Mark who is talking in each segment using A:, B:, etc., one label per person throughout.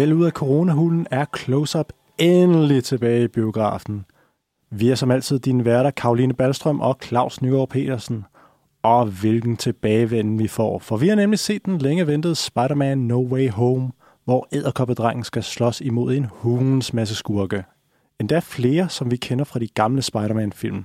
A: Vel ud af coronahulen er Close-Up endelig tilbage i biografen. Vi er som altid dine værter, Karoline Ballstrøm og Claus Nygaard Petersen. Og hvilken tilbagevenden vi får, for vi har nemlig set den længe ventede Spider-Man No Way Home, hvor æderkoppedrengen skal slås imod en hulens masse skurke. Endda flere, som vi kender fra de gamle Spider-Man-film.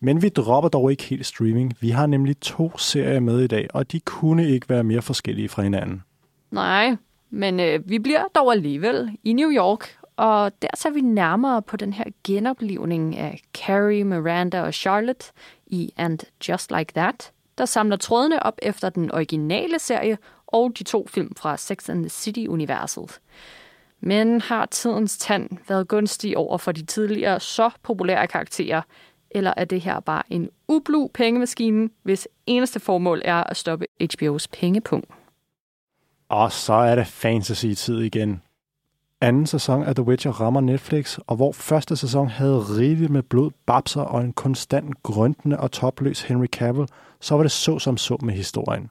A: Men vi dropper dog ikke helt streaming. Vi har nemlig to serier med i dag, og de kunne ikke være mere forskellige fra hinanden.
B: Nej, men øh, vi bliver dog alligevel i New York, og der ser vi nærmere på den her genoplivning af Carrie, Miranda og Charlotte i And Just Like That, der samler trådene op efter den originale serie og de to film fra Sex and the City-universet. Men har tidens tand været gunstig over for de tidligere så populære karakterer, eller er det her bare en ublu pengemaskine, hvis eneste formål er at stoppe HBO's pengepung?
A: Og så er det fantasy-tid igen. Anden sæson af The Witcher rammer Netflix, og hvor første sæson havde rigeligt med blod, babser og en konstant grøntende og topløs Henry Cavill, så var det så som så med historien.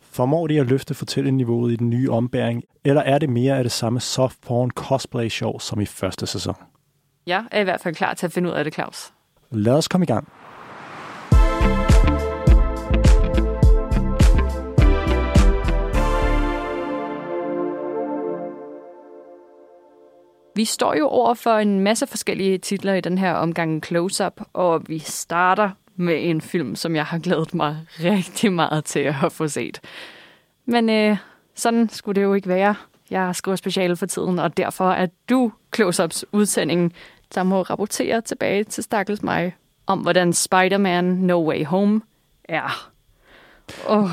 A: Formår de at løfte fortælleniveauet i den nye ombæring, eller er det mere af det samme soft porn cosplay show som i første sæson?
B: Jeg er i hvert fald klar til at finde ud af det, Claus.
A: Lad os komme i gang.
B: Vi står jo over for en masse forskellige titler i den her omgang Close-Up, og vi starter med en film, som jeg har glædet mig rigtig meget til at få set. Men øh, sådan skulle det jo ikke være. Jeg skriver speciale for tiden, og derfor er du Close-Ups udsendingen, der må rapportere tilbage til Stakkels mig om, hvordan Spider-Man No Way Home er. Oh,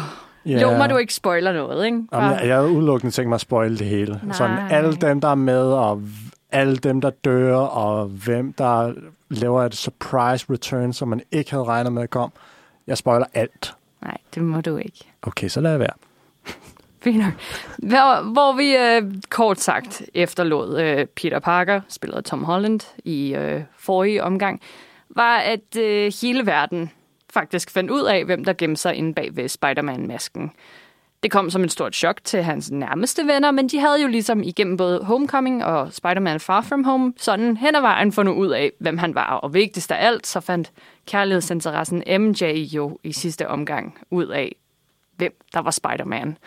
B: Yeah. Jo, må du ikke spoiler noget, ikke?
A: Jamen, jeg, er udelukkende tænkt mig at spoile det hele. Nej. Sådan alle dem, der er med, og alle dem, der dør, og hvem der laver et surprise return, som man ikke havde regnet med at komme. Jeg spoiler alt.
B: Nej, det må du ikke.
A: Okay, så lad jeg være.
B: Fint hvor, hvor vi øh, kort sagt efterlod øh, Peter Parker, spillet Tom Holland i øh, forrige omgang, var, at øh, hele verden faktisk fandt ud af, hvem der gemte sig inde bag ved Spider-Man-masken. Det kom som et stort chok til hans nærmeste venner, men de havde jo ligesom igennem både Homecoming og Spider-Man Far From Home sådan hen ad vejen fundet ud af, hvem han var. Og vigtigst af alt, så fandt kærlighedsinteressen MJ jo i sidste omgang ud af, hvem der var Spider-Man.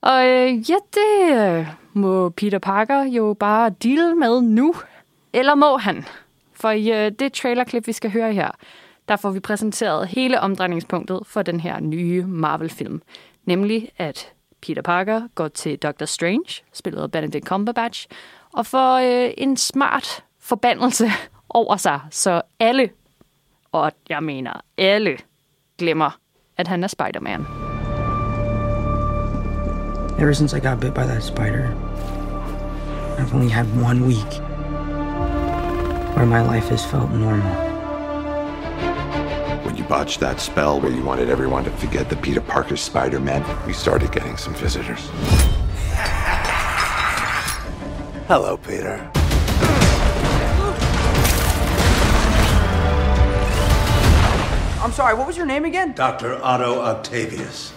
B: Og øh, ja, det øh, må Peter Parker jo bare deal med nu. Eller må han? For i øh, det trailerklip, vi skal høre her, der får vi præsenteret hele omdrejningspunktet for den her nye Marvel-film. Nemlig, at Peter Parker går til Dr. Strange, spillet af Benedict Cumberbatch, og får øh, en smart forbandelse over sig, så alle, og jeg mener alle, glemmer, at han er Spider-Man.
C: Ever since I got bit by that spider, I've only had one week where my life has felt normal.
D: When botched that spell where you wanted everyone to forget that Peter Parker's Spider-Man, we started getting some visitors. Hello, Peter.
C: I'm sorry, what was your name again?
E: Dr. Otto Octavius.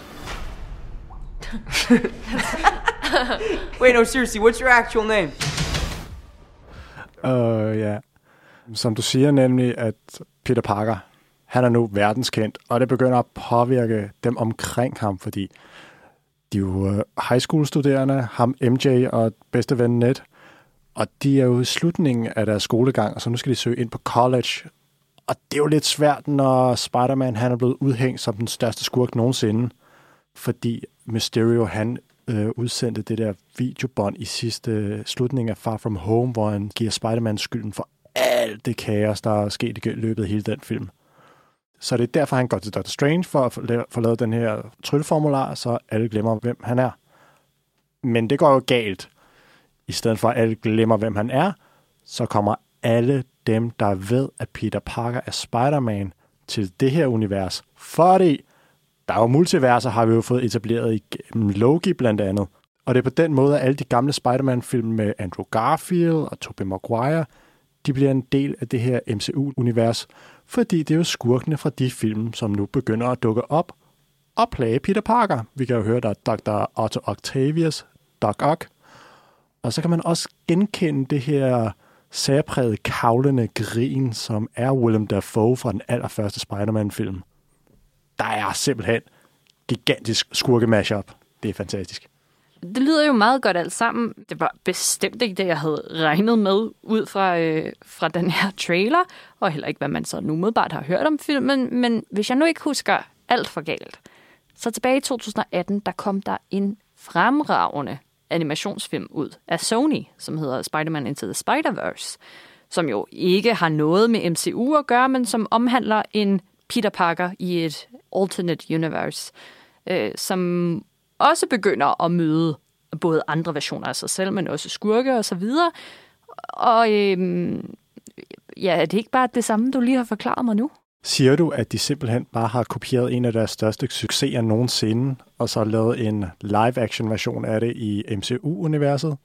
C: Wait, no, seriously, what's your actual name?
A: Uh, ja. Som du siger nemlig, at Peter Parker, han er nu verdenskendt, og det begynder at påvirke dem omkring ham, fordi de er jo øh, high school studerende, ham MJ og bedste ven Ned, og de er jo i slutningen af deres skolegang, og så nu skal de søge ind på college. Og det er jo lidt svært, når Spider-Man han er blevet udhængt som den største skurk nogensinde, fordi Mysterio han øh, udsendte det der videobånd i sidste øh, slutning af Far From Home, hvor han giver Spider-Man skylden for alt det kaos, der er sket i løbet af hele den film. Så det er derfor, han går til Dr. Strange for at få lavet den her trylleformular, så alle glemmer, hvem han er. Men det går jo galt. I stedet for, at alle glemmer, hvem han er, så kommer alle dem, der ved, at Peter Parker er Spider-Man, til det her univers. Fordi der er jo multiverser, har vi jo fået etableret i Loki blandt andet. Og det er på den måde, at alle de gamle Spider-Man-film med Andrew Garfield og Tobey Maguire, de bliver en del af det her MCU-univers, fordi det er jo skurkene fra de film, som nu begynder at dukke op og plage Peter Parker. Vi kan jo høre, der er Dr. Otto Octavius, Doc Ock, Og så kan man også genkende det her særpræget kavlende grin, som er Willem Dafoe fra den allerførste Spider-Man-film. Der er simpelthen gigantisk skurke-mashup. Det er fantastisk.
B: Det lyder jo meget godt alt sammen. Det var bestemt ikke det, jeg havde regnet med ud fra, øh, fra den her trailer, og heller ikke, hvad man så nu modbart har hørt om filmen. Men hvis jeg nu ikke husker alt for galt, så tilbage i 2018, der kom der en fremragende animationsfilm ud af Sony, som hedder Spider-Man Into the Spider-Verse, som jo ikke har noget med MCU at gøre, men som omhandler en Peter Parker i et alternate universe, øh, som også begynder at møde både andre versioner af sig selv, men også skurke og så videre. Og øhm, ja, er det ikke bare det samme, du lige har forklaret mig nu?
A: Siger du, at de simpelthen bare har kopieret en af deres største succeser nogensinde, og så lavet en live-action version af det i MCU-universet?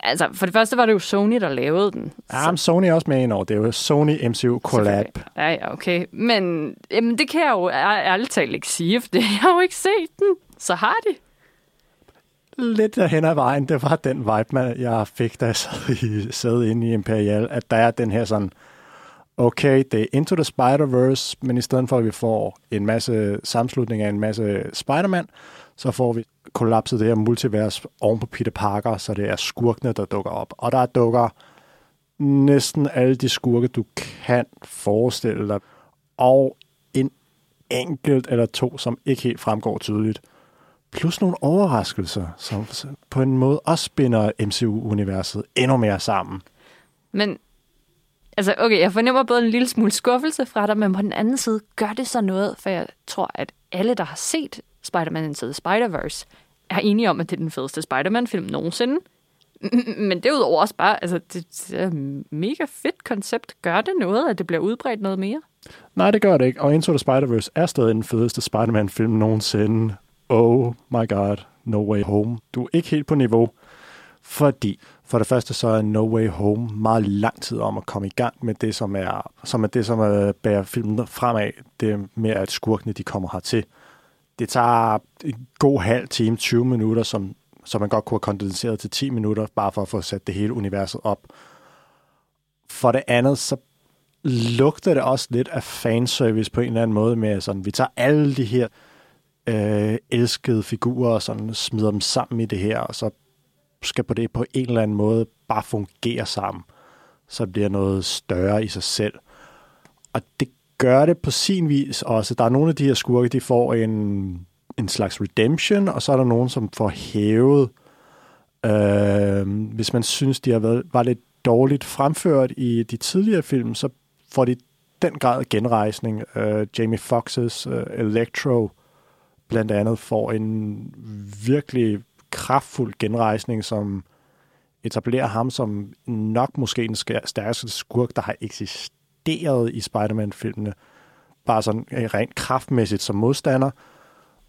B: Altså, for det første var det jo Sony, der lavede den.
A: Ja, men Sony er også med ind over. Det er jo Sony MCU collab.
B: Ja, ja, okay. Men jamen, det kan jeg jo ærligt talt ikke sige, for det, jeg har jo ikke set den. Så har de.
A: Lidt hen ad vejen, det var den vibe, man, jeg fik, da jeg sad, i, sad inde i Imperial, at der er den her sådan, okay, det er Into the Spider-Verse, men i stedet for, at vi får en masse samslutning af en masse Spider-Man, så får vi kollapset det her multivers oven på Peter Parker, så det er skurkene, der dukker op. Og der dukker næsten alle de skurke, du kan forestille dig, og en enkelt eller to, som ikke helt fremgår tydeligt. Plus nogle overraskelser, som på en måde også binder MCU-universet endnu mere sammen.
B: Men Altså, okay, jeg fornemmer både en lille smule skuffelse fra dig, men på den anden side gør det så noget, for jeg tror, at alle, der har set Spider-Man Into the Spider-Verse, er enige om, at det er den fedeste Spider-Man-film nogensinde. Men derudover også bare, altså, det er et mega fedt koncept. Gør det noget, at det bliver udbredt noget mere?
A: Nej, det gør det ikke. Og Into the Spider-Verse er stadig den fedeste Spider-Man-film nogensinde. Oh my god, No Way Home. Du er ikke helt på niveau, fordi for det første så er No Way Home meget lang tid om at komme i gang med det, som er, som er det, som er, bærer filmen fremad. Det med, at skurkene de kommer hertil. Det tager en god halv time, 20 minutter, som, som man godt kunne have kondenseret til 10 minutter, bare for at få sat det hele universet op. For det andet, så lugter det også lidt af fanservice på en eller anden måde med, sådan, vi tager alle de her øh, elskede figurer og sådan, smider dem sammen i det her, og så skal på det på en eller anden måde bare fungere sammen, så det bliver noget større i sig selv. Og det gør det på sin vis også. Der er nogle af de her skurke, de får en, en slags redemption, og så er der nogen, som får hævet, øh, hvis man synes, de har været, var lidt dårligt fremført i de tidligere film, så får de den grad genrejsning. Øh, Jamie Foxx's øh, Electro blandt andet får en virkelig kraftfuld genrejsning, som etablerer ham som nok måske den stærkeste skurk, der har eksisteret i Spider-Man-filmene. Bare sådan øh, rent kraftmæssigt som modstander.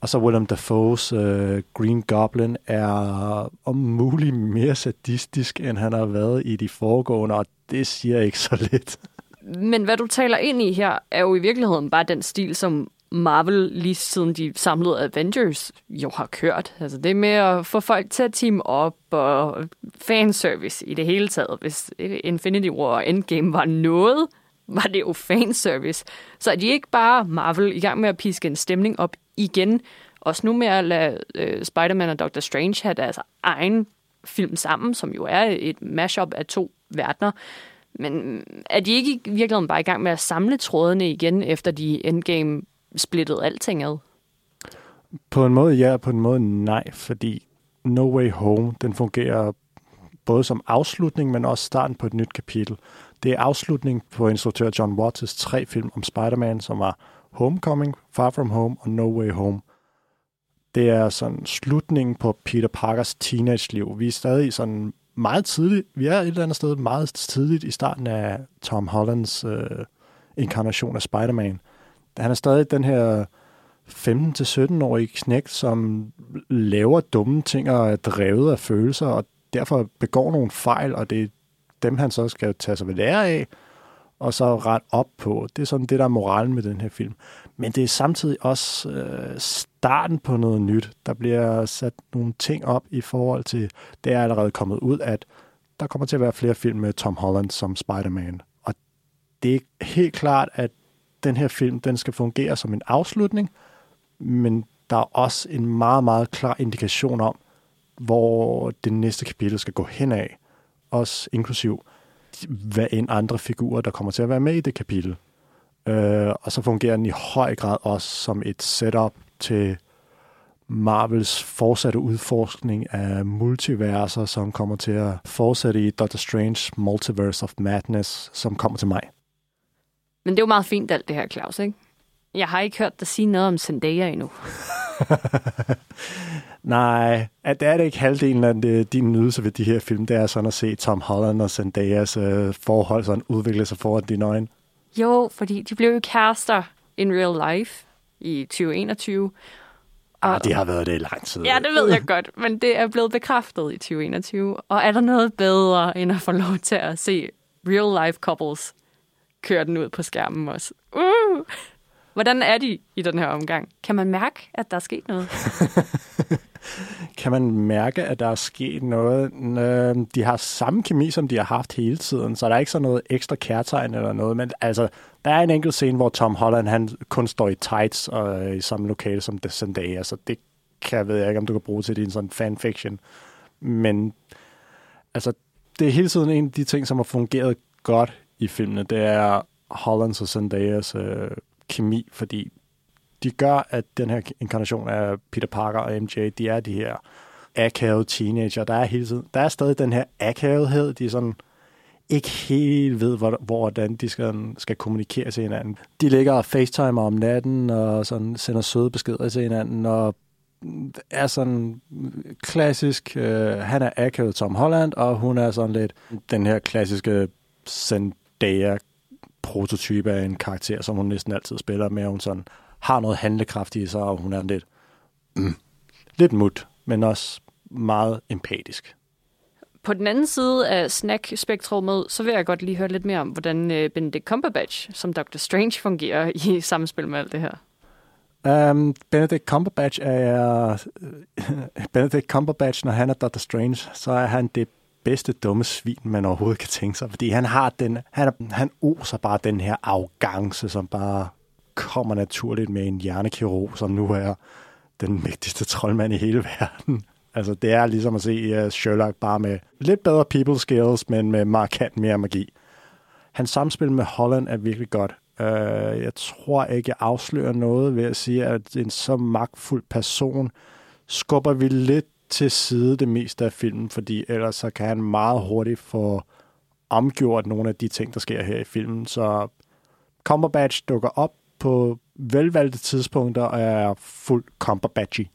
A: Og så Willem Dafoe's uh, Green Goblin er om muligt mere sadistisk, end han har været i de foregående, og det siger ikke så lidt.
B: Men hvad du taler ind i her, er jo i virkeligheden bare den stil, som Marvel lige siden de samlede Avengers jo har kørt. Altså det med at få folk til at team op og fanservice i det hele taget. Hvis Infinity War og Endgame var noget, var det jo fanservice. Så er de ikke bare Marvel i gang med at piske en stemning op igen. Også nu med at lade uh, Spider-Man og Doctor Strange have deres egen film sammen, som jo er et mashup af to verdener. Men er de ikke i virkeligheden bare i gang med at samle trådene igen, efter de Endgame splittet alting ad?
A: På en måde ja, og på en måde nej, fordi No Way Home, den fungerer både som afslutning, men også starten på et nyt kapitel. Det er afslutning på instruktør John Watts' tre film om Spider-Man, som var Homecoming, Far From Home og No Way Home. Det er sådan slutningen på Peter Parkers teenage-liv. Vi er stadig sådan meget tidligt, vi er et eller andet sted meget tidligt i starten af Tom Hollands øh, inkarnation af Spider-Man han er stadig den her 15-17-årige knægt, som laver dumme ting og er drevet af følelser, og derfor begår nogle fejl, og det er dem, han så skal tage sig ved lære af. og så ret op på. Det er sådan det, der er moralen med den her film. Men det er samtidig også øh, starten på noget nyt. Der bliver sat nogle ting op i forhold til, det er allerede kommet ud, at der kommer til at være flere film med Tom Holland som Spider-Man. Og det er helt klart, at den her film, den skal fungere som en afslutning, men der er også en meget, meget klar indikation om, hvor det næste kapitel skal gå hen af. Også inklusiv hvad end andre figurer, der kommer til at være med i det kapitel. Øh, og så fungerer den i høj grad også som et setup til Marvels fortsatte udforskning af multiverser, som kommer til at fortsætte i Doctor Strange Multiverse of Madness, som kommer til mig.
B: Men det er jo meget fint alt det her, Claus, ikke? Jeg har ikke hørt dig sige noget om Zendaya endnu.
A: Nej, at det er det ikke halvdelen af det, din nydelse ved de her film. Det er sådan at se Tom Holland og Zendayas øh, forhold sådan udvikle sig foran dine øjne.
B: Jo, fordi de blev jo kærester in real life i 2021.
A: Og, ah, det har været det i lang tid.
B: Ja, det ved jeg godt, men det er blevet bekræftet i 2021. Og er der noget bedre, end at få lov til at se real life couples køre den ud på skærmen også? Uh! Hvordan er de i den her omgang? Kan man mærke, at der er sket noget?
A: kan man mærke, at der er sket noget? De har samme kemi, som de har haft hele tiden, så der er ikke sådan noget ekstra kærtegn eller noget, men altså, der er en enkelt scene, hvor Tom Holland han kun står i tights og i samme lokale som The Zendaya, så det kan jeg ved jeg ikke, om du kan bruge til din sådan fanfiction. Men altså, det er hele tiden en af de ting, som har fungeret godt i filmene, det er Hollands og Zendayas øh, kemi, fordi de gør, at den her inkarnation af Peter Parker og MJ, de er de her akavede teenager. Der er hele tiden, der er stadig den her akavethed, de sådan ikke helt ved, hvordan de skal, skal kommunikere til hinanden. De ligger og facetimer om natten, og sådan sender søde beskeder til hinanden, og er sådan klassisk, øh, han er akavet Tom Holland, og hun er sådan lidt den her klassiske send Zendaya prototype af en karakter, som hun næsten altid spiller med. Hun sådan har noget handlekraft i sig, og hun er lidt, mm, lidt mut, men også meget empatisk.
B: På den anden side af snack-spektrummet, så vil jeg godt lige høre lidt mere om, hvordan øh, Benedict Cumberbatch som Dr. Strange fungerer i samspil med alt det her.
A: Um, Benedict Cumberbatch er... Benedict Cumberbatch, når han er Dr. Strange, så er han det bedste dumme svin, man overhovedet kan tænke sig. Fordi han har den, han, han oser bare den her arrogance, som bare kommer naturligt med en hjernekirurg, som nu er den mægtigste troldmand i hele verden. Altså, det er ligesom at se uh, Sherlock bare med lidt bedre people skills, men med markant mere magi. Hans samspil med Holland er virkelig godt. Uh, jeg tror ikke, jeg afslører noget ved at sige, at en så magtfuld person skubber vi lidt til side det meste af filmen, fordi ellers så kan han meget hurtigt få omgjort nogle af de ting, der sker her i filmen. Så Cumberbatch dukker op på velvalgte tidspunkter og er fuld Cumberbatchy.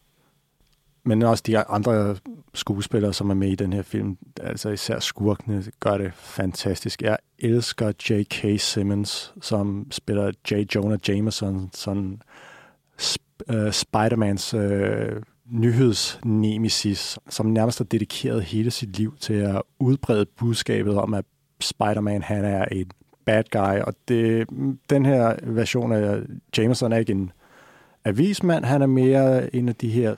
A: Men også de andre skuespillere, som er med i den her film, altså især skurkene, gør det fantastisk. Jeg elsker J.K. Simmons, som spiller J. Jonah Jameson, sådan uh, Spider-Mans uh, nyhedsnemesis, som nærmest har dedikeret hele sit liv til at udbrede budskabet om, at Spider-Man han er en bad guy, og det, den her version af Jameson er ikke en avismand, han er mere en af de her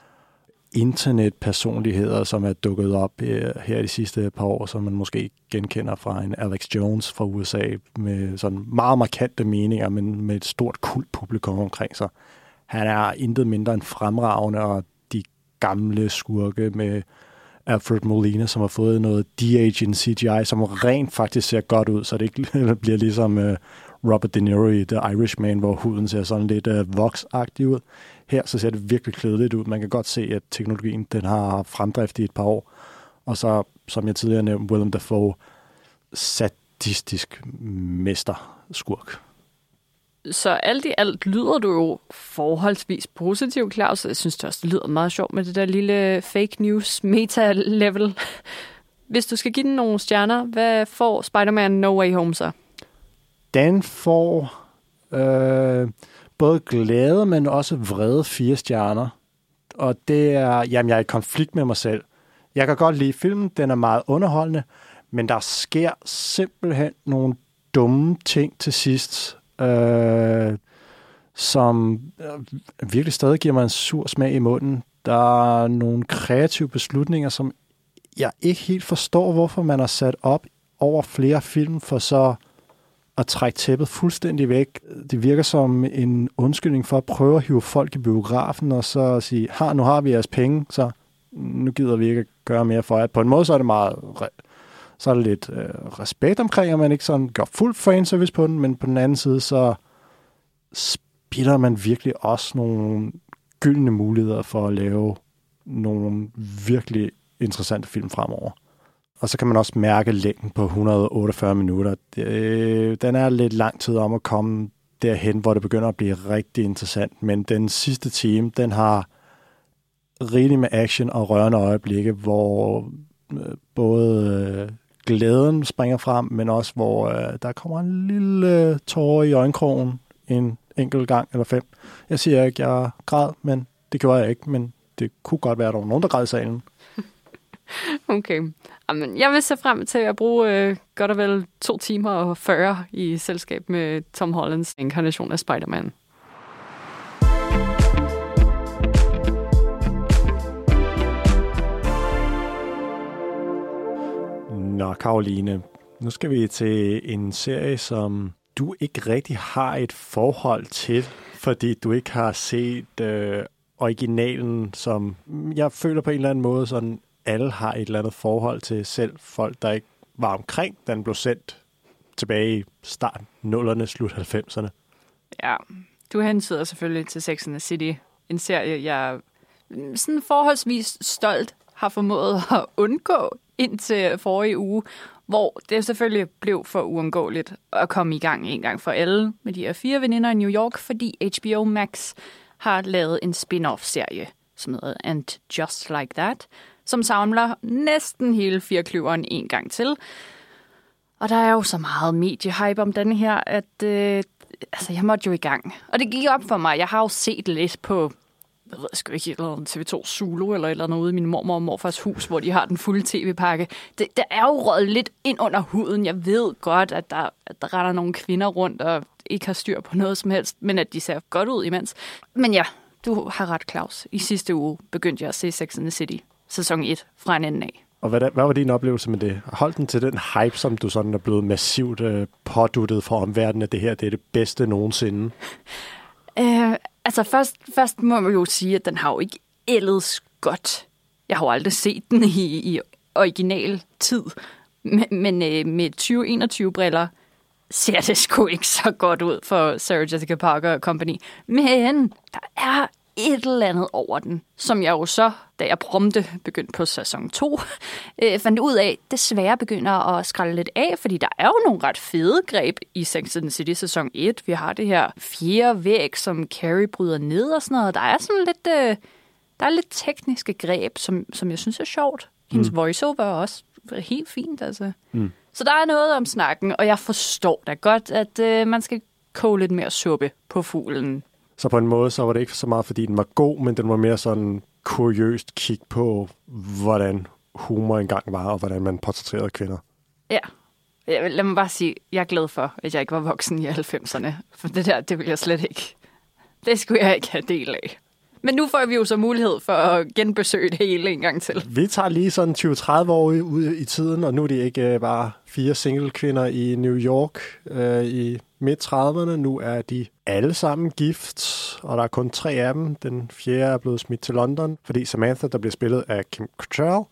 A: internetpersonligheder, som er dukket op øh, her de sidste par år, som man måske genkender fra en Alex Jones fra USA, med sådan meget markante meninger, men med et stort kult publikum omkring sig. Han er intet mindre end fremragende, og gamle skurke med Alfred Molina, som har fået noget de-aging CGI, som rent faktisk ser godt ud, så det ikke bliver ligesom uh, Robert De Niro i The Irishman, hvor huden ser sådan lidt uh, voksagtig ud. Her så ser det virkelig klædeligt ud. Man kan godt se, at teknologien den har fremdrift i et par år. Og så, som jeg tidligere nævnte, Willem Dafoe, sadistisk mester skurk.
B: Så alt i alt lyder du jo forholdsvis positiv, Claus. Jeg synes det også, det lyder meget sjovt med det der lille fake news meta-level. Hvis du skal give den nogle stjerner, hvad får Spider-Man No Way Home så?
A: Den får øh, både glæde, men også vrede fire stjerner. Og det er, jamen jeg er i konflikt med mig selv. Jeg kan godt lide filmen, den er meget underholdende, men der sker simpelthen nogle dumme ting til sidst, øh, som øh, virkelig stadig giver mig en sur smag i munden. Der er nogle kreative beslutninger, som jeg ikke helt forstår, hvorfor man har sat op over flere film, for så at trække tæppet fuldstændig væk. Det virker som en undskyldning for at prøve at hive folk i biografen, og så sige, har, nu har vi jeres penge, så nu gider vi ikke gøre mere for jer. På en måde så er det meget så er der lidt øh, respekt omkring, at man ikke sådan gør fuld fanservice på den, men på den anden side, så spilder man virkelig også nogle gyldne muligheder for at lave nogle virkelig interessante film fremover. Og så kan man også mærke længden på 148 minutter. Det, den er lidt lang tid om at komme derhen, hvor det begynder at blive rigtig interessant. Men den sidste time, den har rigeligt med action og rørende øjeblikke, hvor øh, både øh, glæden springer frem, men også hvor øh, der kommer en lille tårer i øjenkrogen en enkelt gang eller fem. Jeg siger ikke, at jeg græd, men det gjorde jeg ikke, men det kunne godt være, at der var nogen, der græd i salen.
B: Okay. Jamen, jeg vil se frem til at bruge øh, godt og vel to timer og 40 i selskab med Tom Hollands inkarnation af Spider-Man.
A: Nå, Karoline, nu skal vi til en serie, som du ikke rigtig har et forhold til, fordi du ikke har set øh, originalen, som jeg føler på en eller anden måde, sådan alle har et eller andet forhold til selv folk, der ikke var omkring, da den blev sendt tilbage i start 0'erne, slut 90'erne.
B: Ja, du hensyder selvfølgelig til Sex and the City, en serie, jeg mm, sådan forholdsvis stolt har formået at undgå indtil forrige uge, hvor det selvfølgelig blev for uundgåeligt at komme i gang en gang for alle med de her fire veninder i New York, fordi HBO Max har lavet en spin-off-serie, som hedder And Just Like That, som samler næsten hele firkløveren en gang til. Og der er jo så meget mediehype om den her, at øh, altså, jeg måtte jo i gang. Og det gik op for mig. Jeg har jo set lidt på jeg ved sgu ikke, eller TV2 Zulu eller et eller andet ude i min mormor og morfars hus, hvor de har den fulde tv-pakke. Det, det er jo røget lidt ind under huden. Jeg ved godt, at der, at der render nogle kvinder rundt og ikke har styr på noget som helst, men at de ser godt ud imens. Men ja, du har ret, Claus. I sidste uge begyndte jeg at se Sex and the City, sæson 1, fra en enden af.
A: Og hvad, hvad var din oplevelse med det? Hold den til den hype, som du sådan er blevet massivt øh, påduttet fra omverdenen, at det her det er det bedste nogensinde?
B: Øh, altså først, først må man jo sige, at den har jo ikke ældes godt. Jeg har jo aldrig set den i, i original tid. Men, men øh, med 2021-briller ser det sgu ikke så godt ud for Sarah Jessica Parker Company. Men der er et eller andet over den, som jeg jo så, da jeg prompte begyndte på sæson 2, øh, fandt ud af, desværre begynder at skrælle lidt af, fordi der er jo nogle ret fede greb i Sex and City sæson 1. Vi har det her fjerde væg, som Carrie bryder ned og sådan noget. Der er sådan lidt, øh, der er lidt tekniske greb, som, som jeg synes er sjovt. Hendes mm. voiceover er også helt fint, altså. Mm. Så der er noget om snakken, og jeg forstår da godt, at øh, man skal koge lidt mere suppe på fuglen
A: så på en måde, så var det ikke så meget, fordi den var god, men den var mere sådan kuriøst kig på, hvordan humor engang var, og hvordan man portrætterede kvinder.
B: Ja. Lad mig bare sige, jeg er glad for, at jeg ikke var voksen i 90'erne. For det der, det vil jeg slet ikke. Det skulle jeg ikke have del af. Men nu får vi jo så mulighed for at genbesøge det hele en gang til.
A: Vi tager lige sådan 20-30 år ud i tiden, og nu er det ikke øh, bare fire single kvinder i New York øh, i midt-30'erne. Nu er de alle sammen gift, og der er kun tre af dem. Den fjerde er blevet smidt til London, fordi Samantha, der bliver spillet af Kim Cattrall,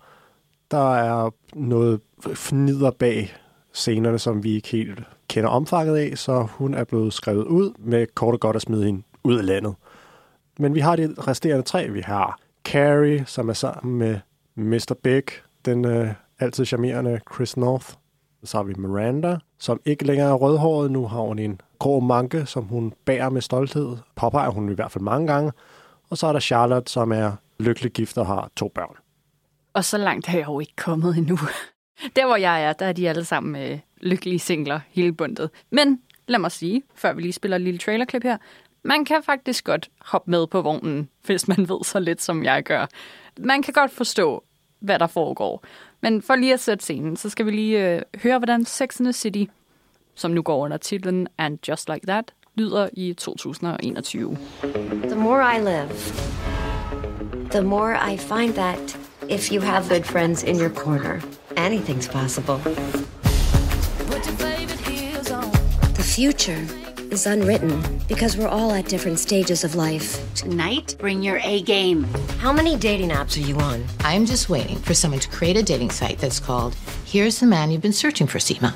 A: der er noget fnider bag scenerne, som vi ikke helt kender omfanget af, så hun er blevet skrevet ud med kort og godt at smide hende ud af landet. Men vi har de resterende tre. Vi har Carrie, som er sammen med Mr. Big, den øh, altid charmerende Chris North. Så har vi Miranda, som ikke længere er rødhåret. Nu har hun en grå manke, som hun bærer med stolthed. Påpeger hun i hvert fald mange gange. Og så er der Charlotte, som er lykkelig gift og har to børn.
B: Og så langt har jeg jo ikke kommet endnu. Der, hvor jeg er, der er de alle sammen øh, lykkelige singler, hele bundet. Men lad mig sige, før vi lige spiller et lille trailerklip her, man kan faktisk godt hoppe med på vognen, hvis man ved så lidt, som jeg gør. Man kan godt forstå, hvad der foregår. Men for lige at sætte scenen, så skal vi lige øh, høre, hvordan Sex and the City som nu går under titlen And Just Like That, lyder i 2021.
F: The more I live, the more I find that if you have good friends in your corner, anything's possible. The future is unwritten because we're all at different stages of life.
G: Tonight, bring your A game.
F: How many dating apps are you on?
H: I'm just waiting for someone to create a dating site that's called Here's the Man You've Been Searching for, Seema.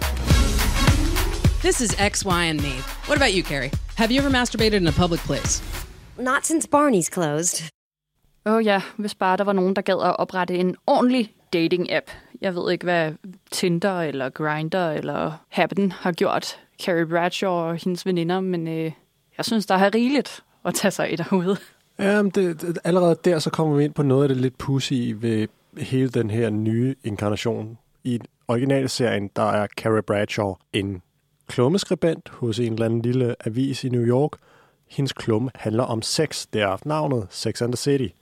I: This is X, Y, and me. What about you, Carrie? Have you ever masturbated in a public place?
F: Not since Barney's closed.
B: Åh oh ja, hvis bare der var nogen, der gad at oprette en ordentlig dating-app. Jeg ved ikke, hvad Tinder eller Grindr eller Happen har gjort Carrie Bradshaw og hendes veninder, men øh, jeg synes, der er rigeligt at tage sig i derude.
A: Jamen, det, det, allerede der så kommer vi ind på noget af det lidt pussy ved hele den her nye inkarnation. I originalserien, der er Carrie Bradshaw en klummeskribent hos en eller anden lille avis i New York. Hendes klumme handler om sex. Det er navnet Sex and the City.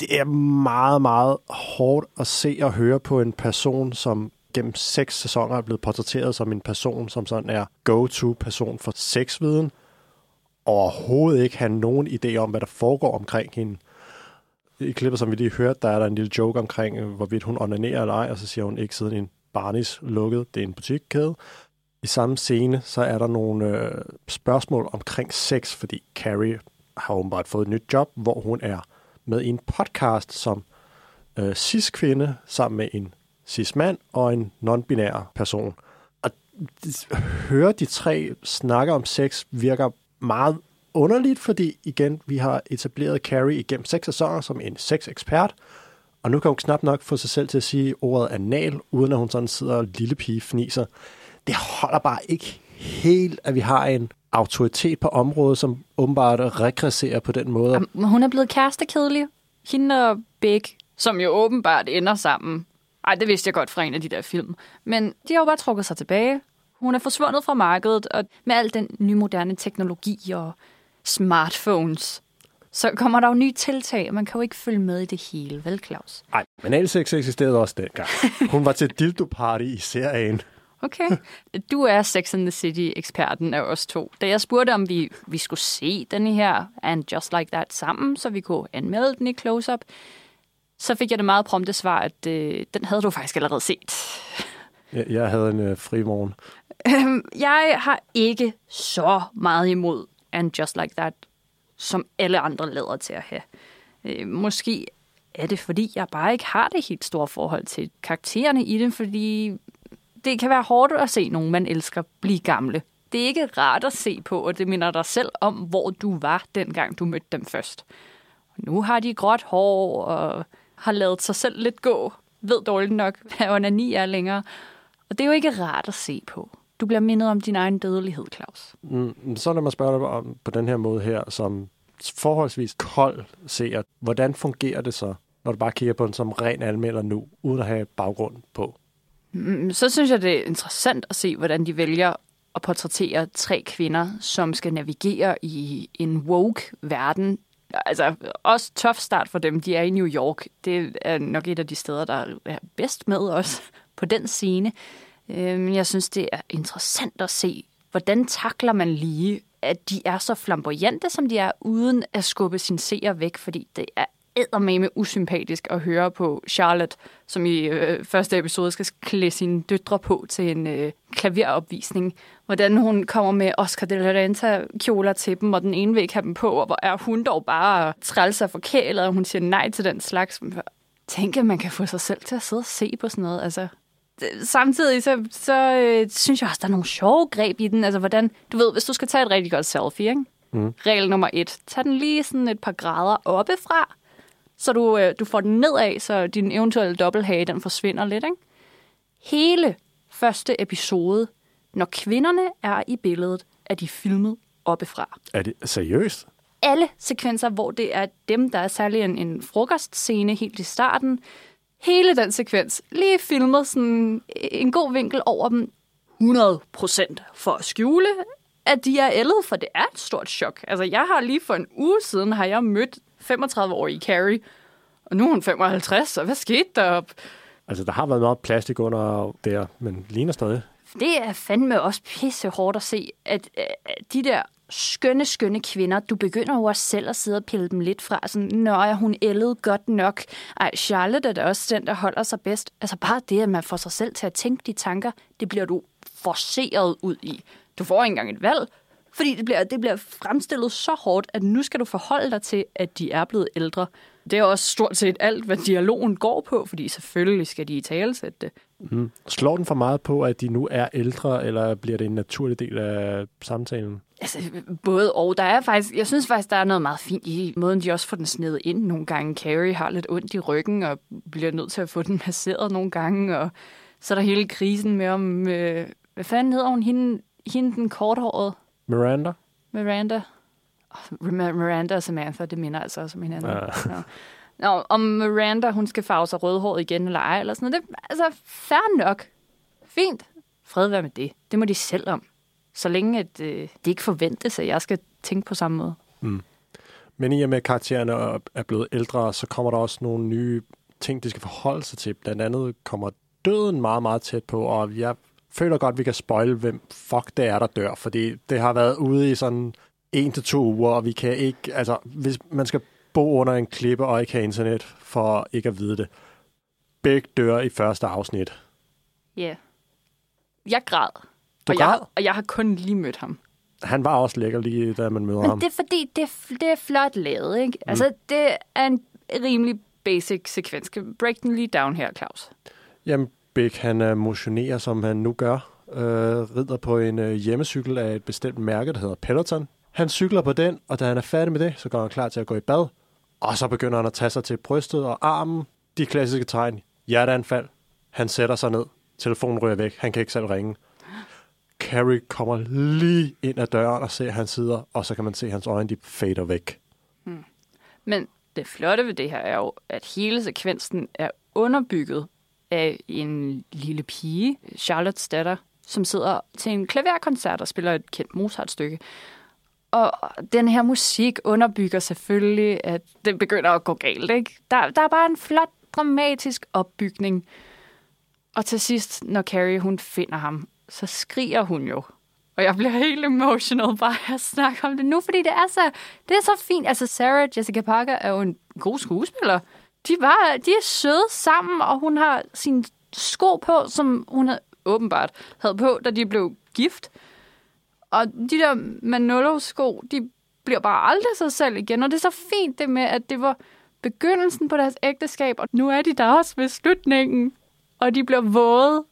A: Det er meget, meget hårdt at se og høre på en person, som gennem seks sæsoner er blevet portrætteret som en person, som sådan er go-to-person for sexviden. Overhovedet ikke have nogen idé om, hvad der foregår omkring hende. I klippet, som vi lige hørte, der er der en lille joke omkring, øh, hvorvidt hun onanerer eller ej, og så siger hun ikke siden en Barnis lukket. Det er en butikkæde. I samme scene, så er der nogle øh, spørgsmål omkring sex, fordi Carrie har åbenbart fået et nyt job, hvor hun er med i en podcast som øh, cis-kvinde sammen med en cis-mand og en non-binær person. Og det- høre de tre snakke om sex virker meget underligt, fordi igen, vi har etableret Carrie igennem seks sæsoner som en sexekspert, og nu kan hun knap nok få sig selv til at sige ordet anal, uden at hun sådan sidder og lille pige fniser. Det holder bare ikke helt, at vi har en autoritet på området, som åbenbart regresserer på den måde.
B: Jamen, Hun er blevet kærestekedelig. Hende og Big, som jo åbenbart ender sammen. Ej, det vidste jeg godt fra en af de der film. Men de har jo bare trukket sig tilbage. Hun er forsvundet fra markedet, og med al den nye moderne teknologi og smartphones, så kommer der jo nye tiltag, og man kan jo ikke følge med i det hele, vel Claus?
A: Nej, men analsex eksisterede også dengang. Hun var til dildo-party i serien.
B: Okay. Du er Sex and the City-eksperten af os to. Da jeg spurgte, om vi, vi skulle se den her And Just Like That sammen, så vi kunne anmelde den i close-up, så fik jeg det meget prompte svar, at øh, den havde du faktisk allerede set.
A: Jeg, jeg havde en øh, fri morgen.
B: Øhm, jeg har ikke så meget imod And Just Like That, som alle andre lader til at have. Øh, måske er det, fordi jeg bare ikke har det helt store forhold til karaktererne i det, fordi det kan være hårdt at se nogen, man elsker, blive gamle. Det er ikke rart at se på, og det minder dig selv om, hvor du var, dengang du mødte dem først. Nu har de gråt hår og har lavet sig selv lidt gå. Ved dårligt nok, hvad onani er længere. Og det er jo ikke rart at se på. Du bliver mindet om din egen dødelighed, Claus.
A: Mm, så lad mig spørge dig om på den her måde her, som forholdsvis kold ser. Hvordan fungerer det så, når du bare kigger på den som ren anmelder nu, uden at have baggrund på?
B: Mm, Så synes jeg, det er interessant at se, hvordan de vælger at portrættere tre kvinder, som skal navigere i en woke-verden. Altså, også tough start for dem. De er i New York. Det er nok et af de steder, der er bedst med os på den scene. Men jeg synes, det er interessant at se, hvordan takler man lige, at de er så flamboyante, som de er, uden at skubbe sin seer væk, fordi det er eddermame usympatisk at høre på Charlotte, som i øh, første episode skal klæde sine døtre på til en øh, klaveropvisning. Hvordan hun kommer med Oscar de la Renta kjoler til dem, og den ene vil ikke have dem på, og hvor er hun dog bare træls og forkælet, og hun siger nej til den slags. Tænk, at man kan få sig selv til at sidde og se på sådan noget. Altså, samtidig så, så øh, synes jeg også, der er nogle sjove greb i den. Altså, hvordan, du ved, hvis du skal tage et rigtig godt selfie, ikke?
A: Mm.
B: Regel nummer et. Tag den lige sådan et par grader oppefra, så du, øh, du får den nedad, så din eventuelle dobbelthage, den forsvinder lidt, ikke? Hele første episode, når kvinderne er i billedet, er de filmet oppefra.
A: Er det seriøst?
B: Alle sekvenser, hvor det er dem, der er særlig en, en frokostscene helt i starten, hele den sekvens, lige filmet sådan en god vinkel over dem, 100% for at skjule, at de er ældet, for det er et stort chok. Altså, jeg har lige for en uge siden, har jeg mødt 35-årige Carrie, og nu er hun 55, så hvad skete der?
A: Altså, der har været meget plastik under der, men ligner stadig
B: Det er fandme også pisse hårdt at se, at, at de der skønne, skønne kvinder, du begynder jo også selv at sidde og pille dem lidt fra. Sådan, Nå, ja, hun ældede godt nok. Ej, Charlotte er da også den, der holder sig bedst. Altså bare det, at man får sig selv til at tænke de tanker, det bliver du forceret ud i. Du får ikke engang et valg, fordi det bliver, det bliver fremstillet så hårdt, at nu skal du forholde dig til, at de er blevet ældre. Det er også stort set alt, hvad dialogen går på, fordi selvfølgelig skal de i talesætte det.
A: Mm. Slår den for meget på, at de nu er ældre, eller bliver det en naturlig del af samtalen?
B: Altså, både og. Der er faktisk, jeg synes faktisk, der er noget meget fint i måden, de også får den sned ind nogle gange. Carrie har lidt ondt i ryggen, og bliver nødt til at få den masseret nogle gange, og så er der hele krisen med om, øh, hvad fanden hedder hun, hende, hende den korthårede?
A: Miranda?
B: Miranda. Oh, Miranda og Samantha, det minder altså også om hinanden. Ja. Ja. Nå, om Miranda, hun skal farve sig rødhåret igen eller ej, eller sådan noget. Det, altså, fair nok. Fint. Fred være med det. Det må de selv om. Så længe at, øh, det ikke forventes, at jeg skal tænke på samme måde. Mm.
A: Men i og med, at karaktererne er blevet ældre, så kommer der også nogle nye ting, de skal forholde sig til. Blandt andet kommer døden meget, meget tæt på, og jeg føler godt, vi kan spoil, hvem fuck det er, der dør, fordi det har været ude i sådan en til to uger, og vi kan ikke, altså, hvis man skal bo under en klippe og ikke have internet, for ikke at vide det. Begge dør i første afsnit.
B: Ja. Yeah. Jeg græd.
A: Du
B: og
A: græd?
B: Jeg, og jeg har kun lige mødt ham.
A: Han var også lækker lige, da man møder
B: Men
A: ham.
B: det er fordi, det er, det er flot lavet, ikke? Mm. Altså, det er en rimelig basic sekvens. Break den lige down her, Claus?
A: Jamen, Bæk han øh, motionerer, som han nu gør. øh, rider på en øh, hjemmecykel af et bestemt mærke, der hedder Peloton. Han cykler på den, og da han er færdig med det, så går han klar til at gå i bad. Og så begynder han at tage sig til brystet og armen. De klassiske tegn. Hjerteanfald. Han sætter sig ned. Telefonen ryger væk. Han kan ikke selv ringe. Carrie kommer lige ind ad døren og ser, at han sidder, og så kan man se, at hans øjne de fader væk.
B: Hmm. Men det flotte ved det her er jo, at hele sekvensen er underbygget af en lille pige, Charlottes datter, som sidder til en klaverkoncert og spiller et kendt Mozart-stykke. Og den her musik underbygger selvfølgelig, at det begynder at gå galt. Ikke? Der, der er bare en flot, dramatisk opbygning. Og til sidst, når Carrie hun finder ham, så skriger hun jo. Og jeg bliver helt emotional bare at snakke om det nu, fordi det er så, det er så fint. Altså Sarah Jessica Parker er jo en god skuespiller. De, var, de er søde sammen, og hun har sin sko på, som hun havde, åbenbart havde på, da de blev gift. Og de der Manolo-sko, de bliver bare aldrig sig selv igen. Og det er så fint det med, at det var begyndelsen på deres ægteskab, og nu er de der også ved slutningen, og de bliver våde.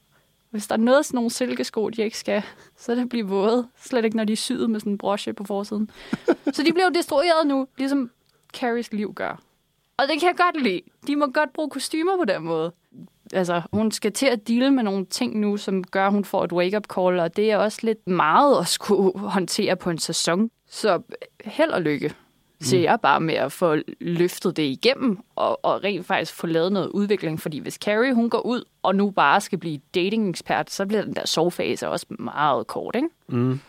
B: Hvis der er noget sådan nogle silkesko, de ikke skal, så er det blive våde. Slet ikke, når de er syet med sådan en broche på forsiden. så de bliver destrueret nu, ligesom Carries liv gør. Og det kan jeg godt lide. De må godt bruge kostymer på den måde. Altså, hun skal til at deale med nogle ting nu, som gør, at hun får et wake-up call, og det er også lidt meget at skulle håndtere på en sæson. Så held og lykke, siger mm. jeg bare med at få løftet det igennem, og, og rent faktisk få lavet noget udvikling. Fordi hvis Carrie, hun går ud, og nu bare skal blive dating-ekspert, så bliver den der sovfase også meget kort, ikke?
A: Mm.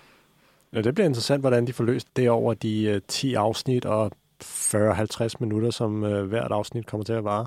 A: Ja, det bliver interessant, hvordan de får løst det over de uh, 10 afsnit og 40-50 minutter, som uh, hvert afsnit kommer til at vare.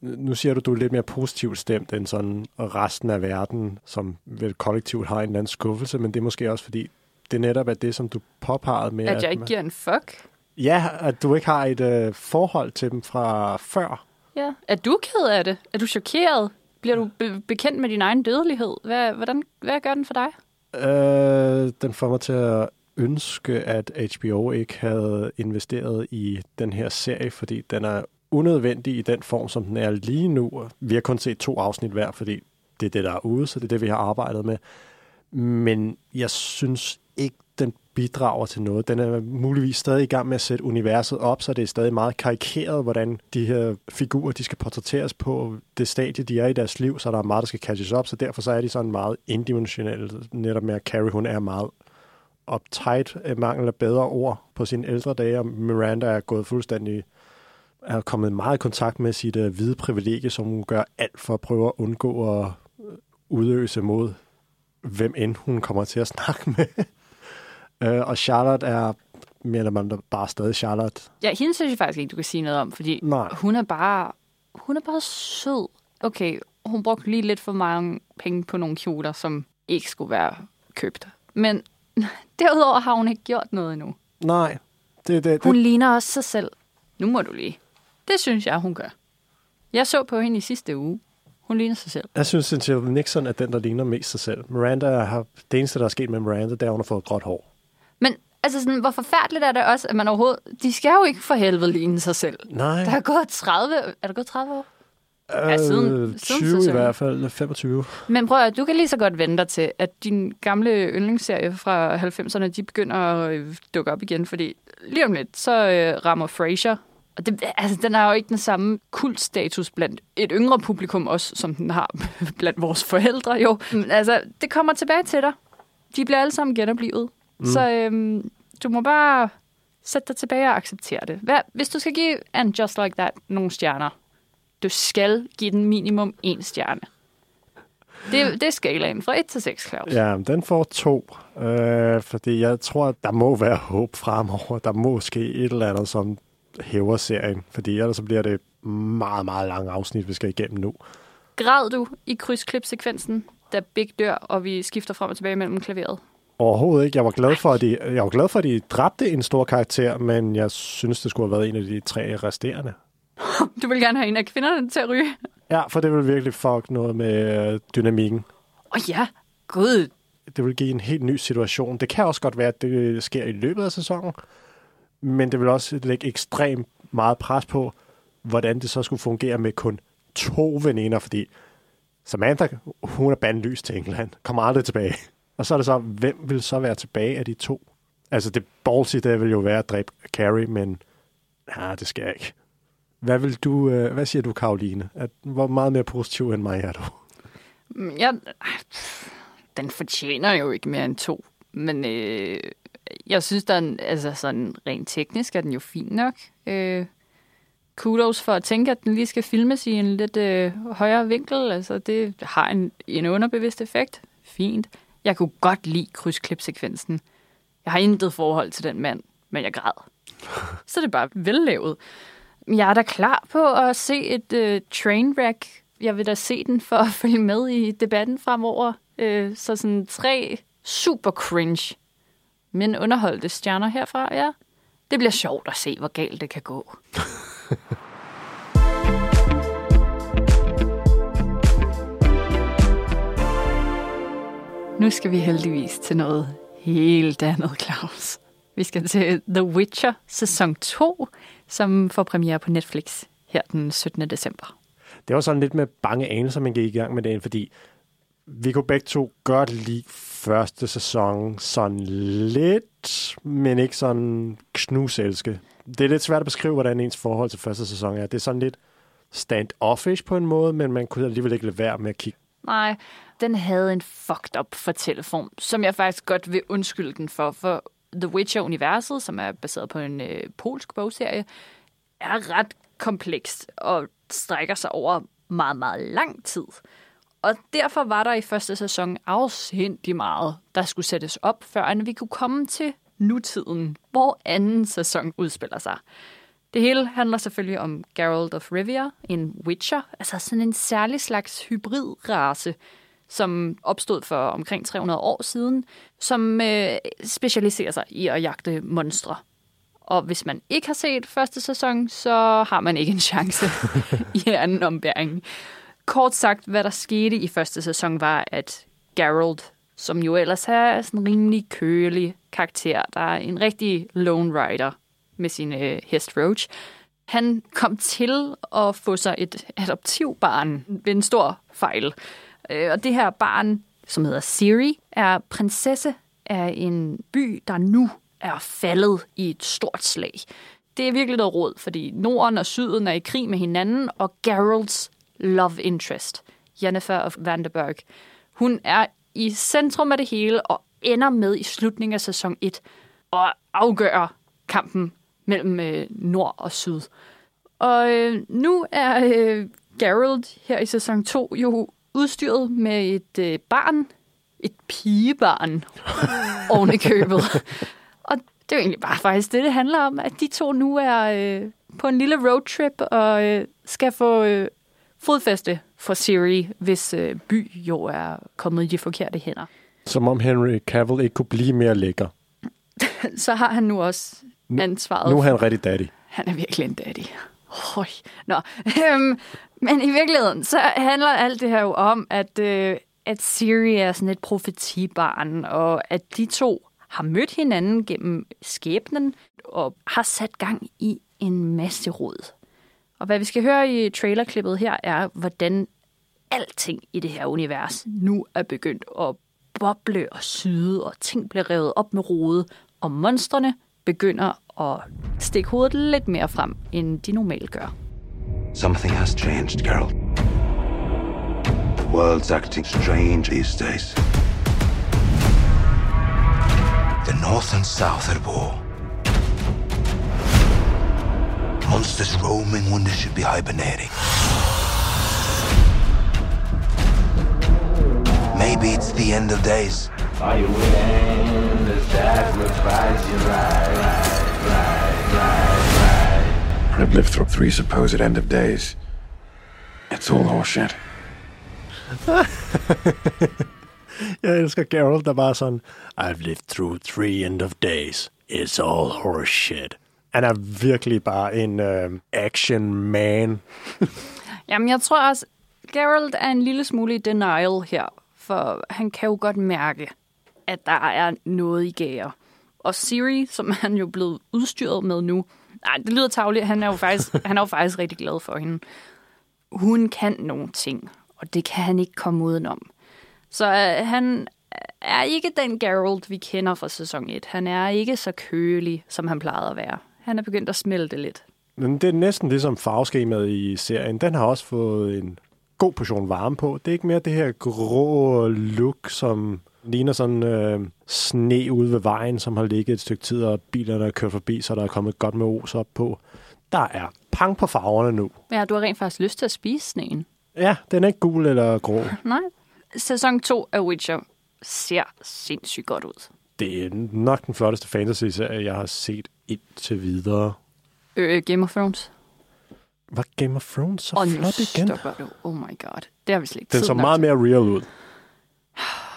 A: Nu siger du, du er lidt mere positivt stemt end sådan resten af verden, som vel kollektivt har en eller anden skuffelse, men det er måske også fordi, det netop er det, som du påpegede med...
B: At jeg ikke giver en fuck?
A: Ja, at du ikke har et øh, forhold til dem fra før.
B: Ja. Er du ked af det? Er du chokeret? Bliver du be- bekendt med din egen dødelighed? Hvad, hvordan, hvad gør den for dig?
A: Øh, den får mig til at ønske, at HBO ikke havde investeret i den her serie, fordi den er unødvendig i den form, som den er lige nu. Vi har kun set to afsnit hver, fordi det er det, der er ude, så det er det, vi har arbejdet med. Men jeg synes ikke, den bidrager til noget. Den er muligvis stadig i gang med at sætte universet op, så det er stadig meget karikeret, hvordan de her figurer, de skal portrætteres på det stadie, de er i deres liv, så der er meget, der skal catches op, så derfor så er de sådan meget indimensionelle, netop med at Carrie, hun er meget uptight, mangel af bedre ord på sine ældre dage, og Miranda er gået fuldstændig er kommet meget i kontakt med sit uh, hvide privilegie, som hun gør alt for at prøve at undgå at udøse mod hvem end hun kommer til at snakke med. uh, og Charlotte er mere eller mindre bare stadig Charlotte.
B: Ja, hende synes jeg faktisk ikke, du kan sige noget om, fordi
A: Nej.
B: hun er bare hun er bare sød. Okay, hun brugte lige lidt for mange penge på nogle kjoler, som ikke skulle være købt. Men derudover har hun ikke gjort noget endnu.
A: Nej. Det, det,
B: Hun
A: det,
B: ligner også sig selv. Nu må du lige. Det synes jeg, hun gør. Jeg så på hende i sidste uge. Hun ligner sig selv.
A: jeg synes, at Nixon er den, der ligner mest sig selv. Miranda har, det eneste, der er sket med Miranda, det er, at hun har fået gråt hår.
B: Men altså sådan, hvor forfærdeligt er det også, at man overhovedet... De skal jo ikke for helvede ligne sig selv.
A: Nej.
B: Der er gået 30... Er der gået 30 år? Ja, siden-
A: Øh,
B: siden
A: 20 i hvert fald, 25.
B: Men prøv at du kan lige så godt vente dig til, at din gamle yndlingsserie fra 90'erne, de begynder at øh, dukke op igen, fordi lige om lidt, så øh, rammer Frasier. Og det, altså, den har jo ikke den samme kultstatus blandt et yngre publikum også, som den har blandt vores forældre jo. Men, altså, det kommer tilbage til dig. De bliver alle sammen genoplevet. Mm. Så øhm, du må bare sætte dig tilbage og acceptere det. Hvad, hvis du skal give And Just Like That nogle stjerner, du skal give den minimum en stjerne. Det, det er skalaen fra 1 til 6, Claus.
A: Ja, den får to. Øh, fordi jeg tror, at der må være håb fremover. Der må ske et eller andet, som hæver serien. Fordi ellers så bliver det meget, meget lange afsnit, vi skal igennem nu.
B: Græd du i krydsklipsekvensen, da Big dør, og vi skifter frem og tilbage mellem klaveret?
A: Overhovedet ikke. Jeg var glad for, at de, jeg var glad for, at de dræbte en stor karakter, men jeg synes, det skulle have været en af de tre resterende.
B: Du vil gerne have en af kvinderne til at ryge?
A: Ja, for det vil virkelig fuck noget med øh, dynamikken.
B: Åh oh, ja, gud.
A: Det vil give en helt ny situation. Det kan også godt være, at det sker i løbet af sæsonen, men det vil også lægge ekstremt meget pres på, hvordan det så skulle fungere med kun to veninder, fordi Samantha, hun er bandlyst til England, kommer aldrig tilbage. Og så er det så, hvem vil så være tilbage af de to? Altså det ballsy, det vil jo være at dræbe Carrie, men ja, det skal jeg ikke. Hvad vil du, øh, hvad siger du, Karoline? At, hvor meget mere positiv end mig er du?
B: Mm, Ja, den fortjener jo ikke mere end to. Men øh, jeg synes, der er en, altså sådan rent teknisk er den jo fin nok. Øh, kudos for at tænke, at den lige skal filmes i en lidt øh, højere vinkel. Altså, det har en, en underbevidst effekt. Fint. Jeg kunne godt lide krydsklipsekvensen. Jeg har intet forhold til den mand, men jeg græd. Så det er bare vellavet. Jeg er da klar på at se et øh, trainwreck. Jeg vil da se den for at følge med i debatten fremover. Øh, så sådan tre super cringe, men underholdte stjerner herfra, ja. Det bliver sjovt at se, hvor galt det kan gå. Nu skal vi heldigvis til noget helt andet, Claus. Vi skal til The Witcher sæson 2, som får premiere på Netflix her den 17. december.
A: Det var sådan lidt med bange anelser, man gik i gang med det, fordi vi kunne begge to godt lide første sæson sådan lidt, men ikke sådan knuselske. Det er lidt svært at beskrive, hvordan ens forhold til første sæson er. Det er sådan lidt stand-offish på en måde, men man kunne alligevel ikke lade være med at kigge.
B: Nej, den havde en fucked up fortælleform, som jeg faktisk godt vil undskylde den for, for The Witcher-universet, som er baseret på en øh, polsk bogserie, er ret komplekst og strækker sig over meget, meget lang tid. Og derfor var der i første sæson afsindig meget, der skulle sættes op, før vi kunne komme til nutiden, hvor anden sæson udspiller sig. Det hele handler selvfølgelig om Geralt of Rivia, en witcher, altså sådan en særlig slags hybridrace, som opstod for omkring 300 år siden, som øh, specialiserer sig i at jagte monstre. Og hvis man ikke har set første sæson, så har man ikke en chance i anden ombæring. Kort sagt, hvad der skete i første sæson, var, at Geralt, som jo ellers er sådan en rimelig kølig karakter, der er en rigtig lone rider med sin øh, hest Roach, han kom til at få sig et adoptivbarn ved en stor fejl. Øh, og det her barn, som hedder Siri, er prinsesse af en by, der nu er faldet i et stort slag. Det er virkelig noget råd, fordi Norden og Syden er i krig med hinanden, og Geralds love interest, Jennifer of Vanderberg, hun er i centrum af det hele og ender med i slutningen af sæson 1 og afgør kampen mellem øh, nord og syd. Og øh, nu er øh, Gerald her i sæson 2 jo udstyret med et øh, barn, et pigebarn, oven i købet. Og det er jo egentlig bare faktisk det, det handler om, at de to nu er øh, på en lille roadtrip og øh, skal få øh, fodfæste for Siri, hvis øh, by jo er kommet i de forkerte hænder.
A: Som om Henry Cavill ikke kunne blive mere lækker.
B: Så har han nu også ansvaret.
A: Nu er han rigtig daddy.
B: Han er virkelig en daddy. Høj. Nå. Øhm, men i virkeligheden, så handler alt det her jo om, at, øh, at Siri er sådan et profetibarn, og at de to har mødt hinanden gennem skæbnen, og har sat gang i en masse rod. Og hvad vi skal høre i trailerklippet her, er, hvordan alting i det her univers nu er begyndt at boble og syde, og ting bliver revet op med rode, og monstrene begynder at stikke hovedet lidt mere frem, end de normalt gør.
E: Something has changed, Carol. The world's acting strange these days. The North and South are at war. Monsters roaming when they should be hibernating. Maybe it's the end of days.
J: Are you willing to sacrifice your right,
D: I've lived through three supposed end of days. It's all horseshit.
A: Jeg elsker Geralt, der bare sådan, I've lived through three end of days. It's all horseshit. Han er virkelig bare en uh, action man.
B: Jamen, jeg tror også, Geralt er en lille smule i denial her, for han kan jo godt mærke, at der er noget i gære. Og Siri, som han jo blevet udstyret med nu, nej, det lyder tavligt, han er jo faktisk, han er jo faktisk rigtig glad for hende. Hun kan nogle ting, og det kan han ikke komme udenom. Så øh, han er ikke den Geralt, vi kender fra sæson 1. Han er ikke så kølig, som han plejede at være. Han er begyndt at smelte lidt.
A: Men det er næsten ligesom farveskemaet i serien. Den har også fået en god portion varme på. Det er ikke mere det her grå look, som ligner sådan øh, sne ude ved vejen, som har ligget et stykke tid, og bilerne er kørt forbi, så der er kommet godt med os op på. Der er pang på farverne nu.
B: Ja, du har rent faktisk lyst til at spise sneen.
A: Ja, den er ikke gul eller grå.
B: Nej. Sæson 2 af Witcher ser sindssygt godt ud.
A: Det er nok den flotteste fantasy-serie, jeg har set indtil videre.
B: Øh, Game of Thrones.
A: Var Game of Thrones så
B: Og
A: flot igen?
B: stopper du. Oh my god. Det har vi slet ikke
A: Den så meget mere real ud.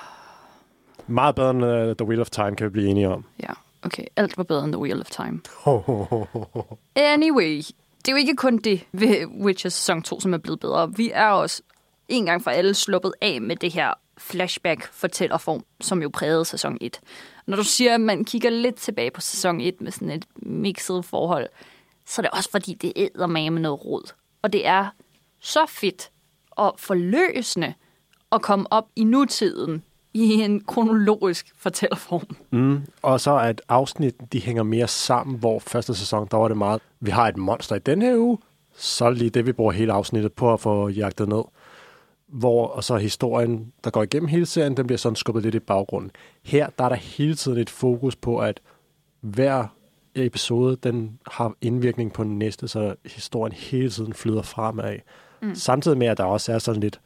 A: Meget bedre end uh, The Wheel of Time, kan vi blive enige om.
B: Ja, okay. Alt var bedre end The Wheel of Time. Anyway, det er jo ikke kun det ved Witcher sæson 2, som er blevet bedre. Vi er også en gang for alle sluppet af med det her flashback-fortællerform, som jo prægede sæson 1. Når du siger, at man kigger lidt tilbage på sæson 1 med sådan et mixet forhold, så er det også fordi, det æder med med noget rod. Og det er så fedt og forløsende at komme op i nutiden i en kronologisk fortællerform.
A: Mm. Og så at afsnitten, de hænger mere sammen, hvor første sæson, der var det meget, vi har et monster i den her uge, så det lige det, vi bruger hele afsnittet på at få jagtet ned. Hvor, og så historien, der går igennem hele serien, den bliver sådan skubbet lidt i baggrunden. Her, der er der hele tiden et fokus på, at hver episode, den har indvirkning på den næste, så historien hele tiden flyder fremad. Mm. Samtidig med, at der også er sådan lidt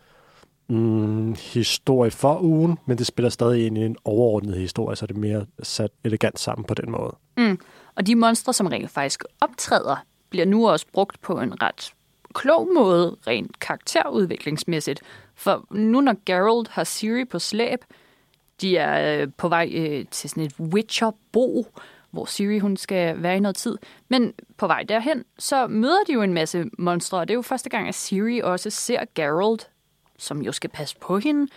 A: mm, historie for ugen, men det spiller stadig ind i en overordnet historie, så det er mere sat elegant sammen på den måde.
B: Mm. Og de monstre, som rent faktisk optræder, bliver nu også brugt på en ret klog måde, rent karakterudviklingsmæssigt. For nu når Geralt har Siri på slæb, de er øh, på vej øh, til sådan et Witcher-bo, hvor Siri hun skal være i noget tid. Men på vej derhen, så møder de jo en masse monstre, og det er jo første gang, at Siri også ser Geralt, som jo skal passe på hende,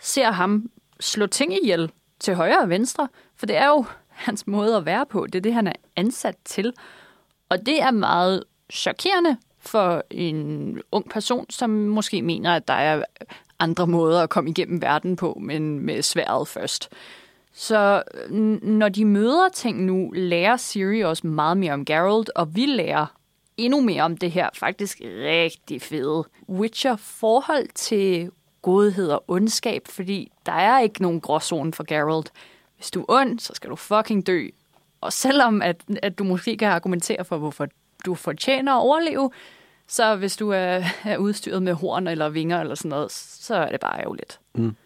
B: ser ham slå ting ihjel til højre og venstre, for det er jo hans måde at være på. Det er det, han er ansat til. Og det er meget chokerende for en ung person, som måske mener, at der er andre måder at komme igennem verden på, men med sværet først. Så når de møder ting nu, lærer Siri også meget mere om Geralt, og vi lærer endnu mere om det her faktisk rigtig fede Witcher-forhold til godhed og ondskab, fordi der er ikke nogen gråzone for Geralt. Hvis du er ond, så skal du fucking dø. Og selvom at, at du måske kan argumentere for, hvorfor du fortjener at overleve, så hvis du er, er udstyret med horn eller vinger eller sådan noget, så er det bare ærgerligt.
A: Mm.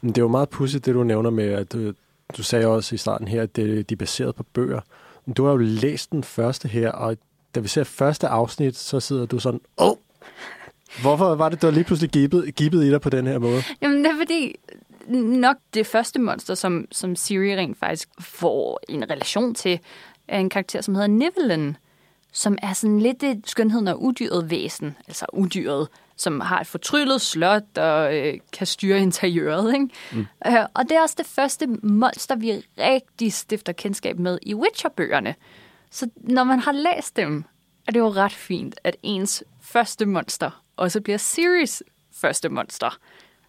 A: Men det er jo meget pudsigt, det du nævner med, at du, du sagde også i starten her, at det, de er baseret på bøger. Men du har jo læst den første her, og da vi ser første afsnit, så sidder du sådan, åh, oh! hvorfor var det, du lige pludselig gibbet, gibbet i dig på den her måde?
B: Jamen, det er fordi, nok det første monster, som, som Siri rent faktisk får en relation til, er en karakter, som hedder Nivellen, som er sådan lidt et skønheden og udyret væsen, altså udyret, som har et fortryllet slot og øh, kan styre interiøret. Ikke? Mm. Øh, og det er også det første monster, vi rigtig stifter kendskab med i Witcher-bøgerne. Så når man har læst dem, er det jo ret fint, at ens første monster også bliver Siris første monster.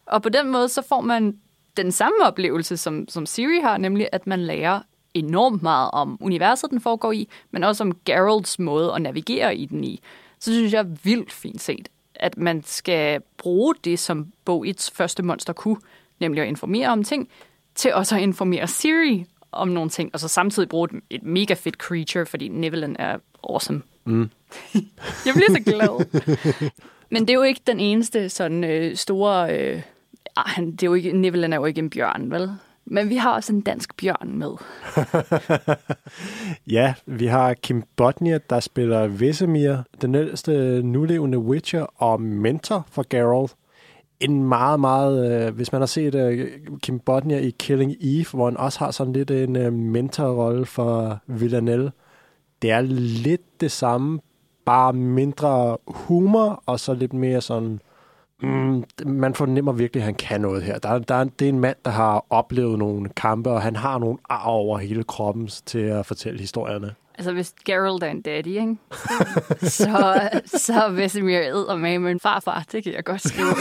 B: Og på den måde, så får man den samme oplevelse, som, som Siri har, nemlig at man lærer enormt meget om universet, den foregår i, men også om Geralds måde at navigere i den i. Så synes jeg er vildt fint set, at man skal bruge det, som bog 1's første monster kunne, nemlig at informere om ting, til også at informere Siri om nogle ting, og så samtidig bruge et, et mega fedt creature, fordi Nivellen er awesome.
A: Mm.
B: jeg bliver så glad. Men det er jo ikke den eneste sådan øh, store... Øh, han, det er jo ikke, Nivellen er jo ikke en bjørn, vel? Men vi har også en dansk bjørn med.
A: ja, vi har Kim Bodnia, der spiller Vesemir, den ældste nulevende Witcher og mentor for Geralt. En meget, meget... Øh, hvis man har set øh, Kim Bodnia i Killing Eve, hvor han også har sådan lidt en øh, mentorrolle for Villanelle. Det er lidt det samme, bare mindre humor, og så lidt mere sådan Mm, man fornemmer virkelig, at han kan noget her. Der, der, det er en mand, der har oplevet nogle kampe, og han har nogle ar over hele kroppen til at fortælle historierne.
B: Altså, hvis Geralt er en daddy, ikke? så, så Vesemir æder med en farfar. Det kan jeg godt skrive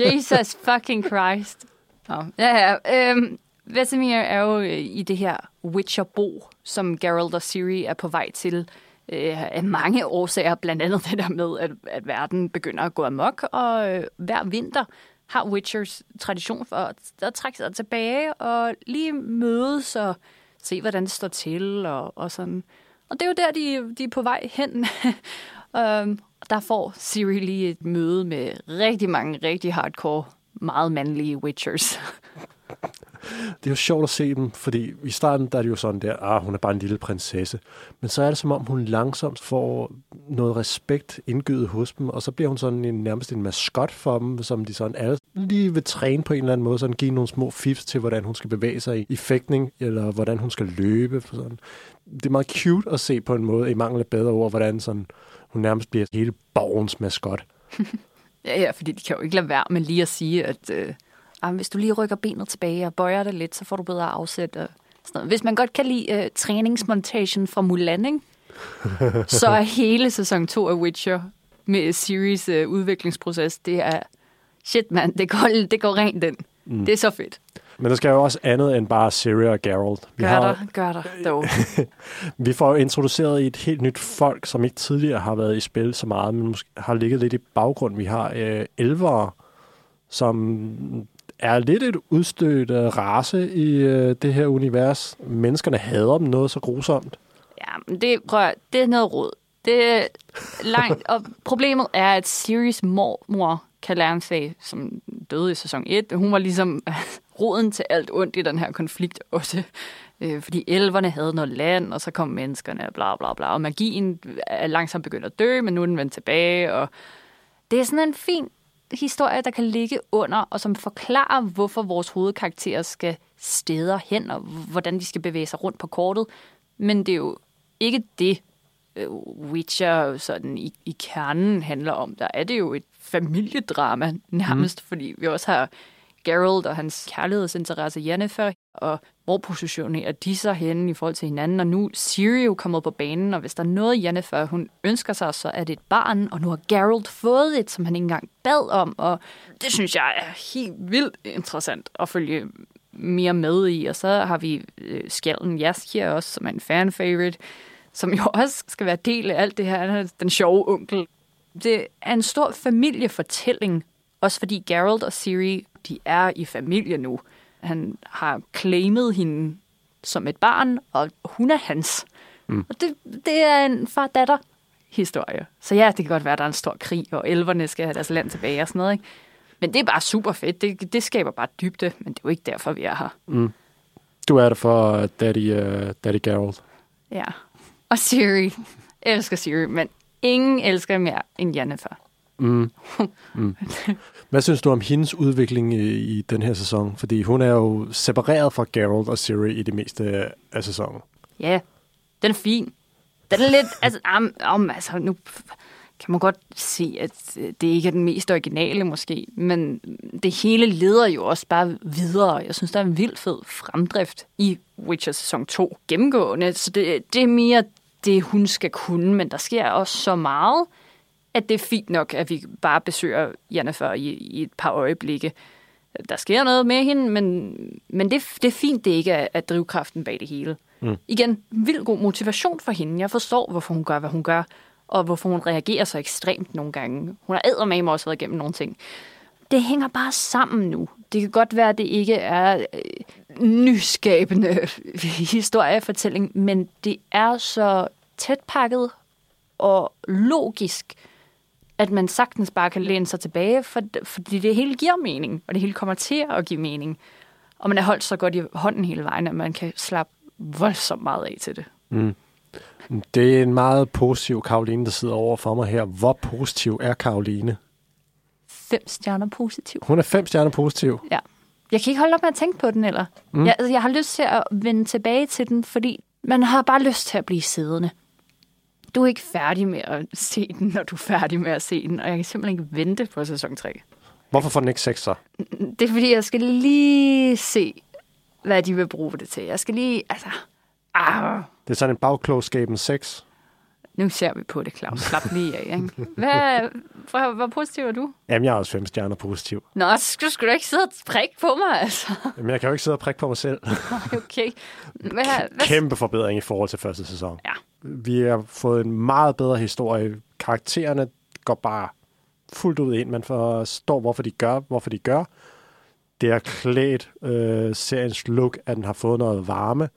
B: Jesus fucking Christ. Nå. ja, ja. Øhm, Vesemir er jo øh, i det her Witcher-bo, som Geralt og Ciri er på vej til øh, af mange årsager, blandt andet det der med, at, at verden begynder at gå amok, og øh, hver vinter har Witchers tradition for at, at trække sig tilbage og lige mødes og se, hvordan det står til og, og sådan. Og det er jo der, de, de er på vej hen. um, der får Siri lige et møde med rigtig mange rigtig hardcore, meget mandlige Witchers.
A: det er jo sjovt at se dem, fordi i starten der er det jo sådan der, ah, hun er bare en lille prinsesse. Men så er det som om, hun langsomt får noget respekt indgydet hos dem, og så bliver hun sådan en, nærmest en maskot for dem, som de sådan alle lige vil træne på en eller anden måde, sådan give nogle små fifs til, hvordan hun skal bevæge sig i, i fægtning, eller hvordan hun skal løbe. For sådan. Det er meget cute at se på en måde, i mangel af bedre ord, hvordan sådan, hun nærmest bliver hele borgens maskot.
B: ja, ja, fordi de kan jo ikke lade være med lige at sige, at... Øh ah, hvis du lige rykker benet tilbage og bøjer det lidt, så får du bedre afsæt. Og sådan noget. Hvis man godt kan lide uh, træningsmontagen fra Mulan, ikke? så er hele sæson 2 af Witcher med series uh, udviklingsproces, det er shit, man, det går, det går rent den. Mm. Det er så fedt.
A: Men der skal jo også andet end bare Syria og Geralt.
B: Vi gør har, der, gør der, dog.
A: vi får introduceret et helt nyt folk, som ikke tidligere har været i spil så meget, men måske har ligget lidt i baggrund. Vi har øh, elvere, som er lidt et udstødt uh, race i uh, det her univers. Menneskerne hader dem noget så grusomt.
B: Ja, men det, prøv, det er noget råd. Det er langt, og problemet er, at Siris mormor, Calanthe, som døde i sæson 1, hun var ligesom roden til alt ondt i den her konflikt også. Øh, fordi elverne havde noget land, og så kom menneskerne, og bla bla bla. Og magien er langsomt begyndt at dø, men nu er den vendt tilbage, og det er sådan en fin historie, der kan ligge under, og som forklarer, hvorfor vores hovedkarakterer skal steder hen, og hvordan de skal bevæge sig rundt på kortet. Men det er jo ikke det, øh, Witcher sådan i, i kernen handler om. Der er det jo et familiedrama nærmest, mm. fordi vi også har Geralt og hans kærlighedsinteresse Jennifer, og hvor positionerer de sig henne i forhold til hinanden, og nu er Siri jo kommet på banen, og hvis der er noget Jennifer, hun ønsker sig, så er det et barn, og nu har Geralt fået et, som han ikke engang bad om, og det synes jeg er helt vildt interessant at følge mere med i, og så har vi øh, skjalden Jaskier også, som er en fan-favorite, som jo også skal være del af alt det her, den sjove onkel. Det er en stor familiefortælling, også fordi Geralt og Siri, de er i familie nu. Han har claimet hende som et barn, og hun er hans. Mm. Og det, det er en far-datter historie. Så ja, det kan godt være, at der er en stor krig, og elverne skal have deres land tilbage og sådan noget. Ikke? Men det er bare super fedt. Det, det skaber bare dybde, men det er jo ikke derfor, vi er her.
A: Mm. Du er der for Daddy, uh, Daddy Geralt.
B: Ja. Og Siri. Jeg elsker Siri, men ingen elsker mere end Jennifer.
A: Mm. Mm. Hvad synes du om hendes udvikling i, i den her sæson? Fordi hun er jo separeret fra Geralt og Siri i det meste af sæsonen.
B: Ja, den er fin. Den er lidt, altså, um, um, altså nu kan man godt se, at det ikke er den mest originale måske, men det hele leder jo også bare videre. Jeg synes, der er en vild fed fremdrift i Witcher sæson 2 gennemgående, så det, det er mere det, hun skal kunne, men der sker også så meget, at det er fint nok, at vi bare besøger Jennifer i, i et par øjeblikke. Der sker noget med hende, men, men det, det er fint, det ikke er, er drivkraften bag det hele. Mm. Igen, vild god motivation for hende. Jeg forstår, hvorfor hun gør, hvad hun gør, og hvorfor hun reagerer så ekstremt nogle gange. Hun har eddermame også været igennem nogle ting. Det hænger bare sammen nu. Det kan godt være, at det ikke er øh, nyskabende historiefortælling, men det er så tæt pakket og logisk, at man sagtens bare kan læne sig tilbage, for, fordi det hele giver mening, og det hele kommer til at give mening. Og man er holdt så godt i hånden hele vejen, at man kan slappe voldsomt meget af til det.
A: Mm. Det er en meget positiv Karoline, der sidder over for mig her. Hvor positiv er Karoline?
B: Fem stjerner positiv.
A: Hun er fem stjerner positiv?
B: Ja. Jeg kan ikke holde op med at tænke på den, eller? Mm. Jeg, altså, jeg har lyst til at vende tilbage til den, fordi man har bare lyst til at blive siddende. Du er ikke færdig med at se den, når du er færdig med at se den, og jeg kan simpelthen ikke vente på sæson 3.
A: Hvorfor får den ikke 6 så?
B: Det er fordi, jeg skal lige se, hvad de vil bruge det til. Jeg skal lige, altså... Ah.
A: Det er sådan en bagklogskaben 6.
B: Nu ser vi på det, Claus. Slap lige af, ikke? Hvad, hvor, hvor positiv er du?
A: Jamen, jeg er også fem stjerner positiv.
B: Nå, så skal, skal du ikke sidde og prikke på mig, altså.
A: Jamen, jeg kan jo ikke sidde og prikke på mig selv.
B: okay. Hvad, hvad...
A: Kæmpe forbedring i forhold til første sæson.
B: Ja.
A: Vi har fået en meget bedre historie. Karaktererne går bare fuldt ud ind. Man forstår, hvorfor de gør, hvorfor de gør. Det er klædt øh, seriens look, at den har fået noget varme.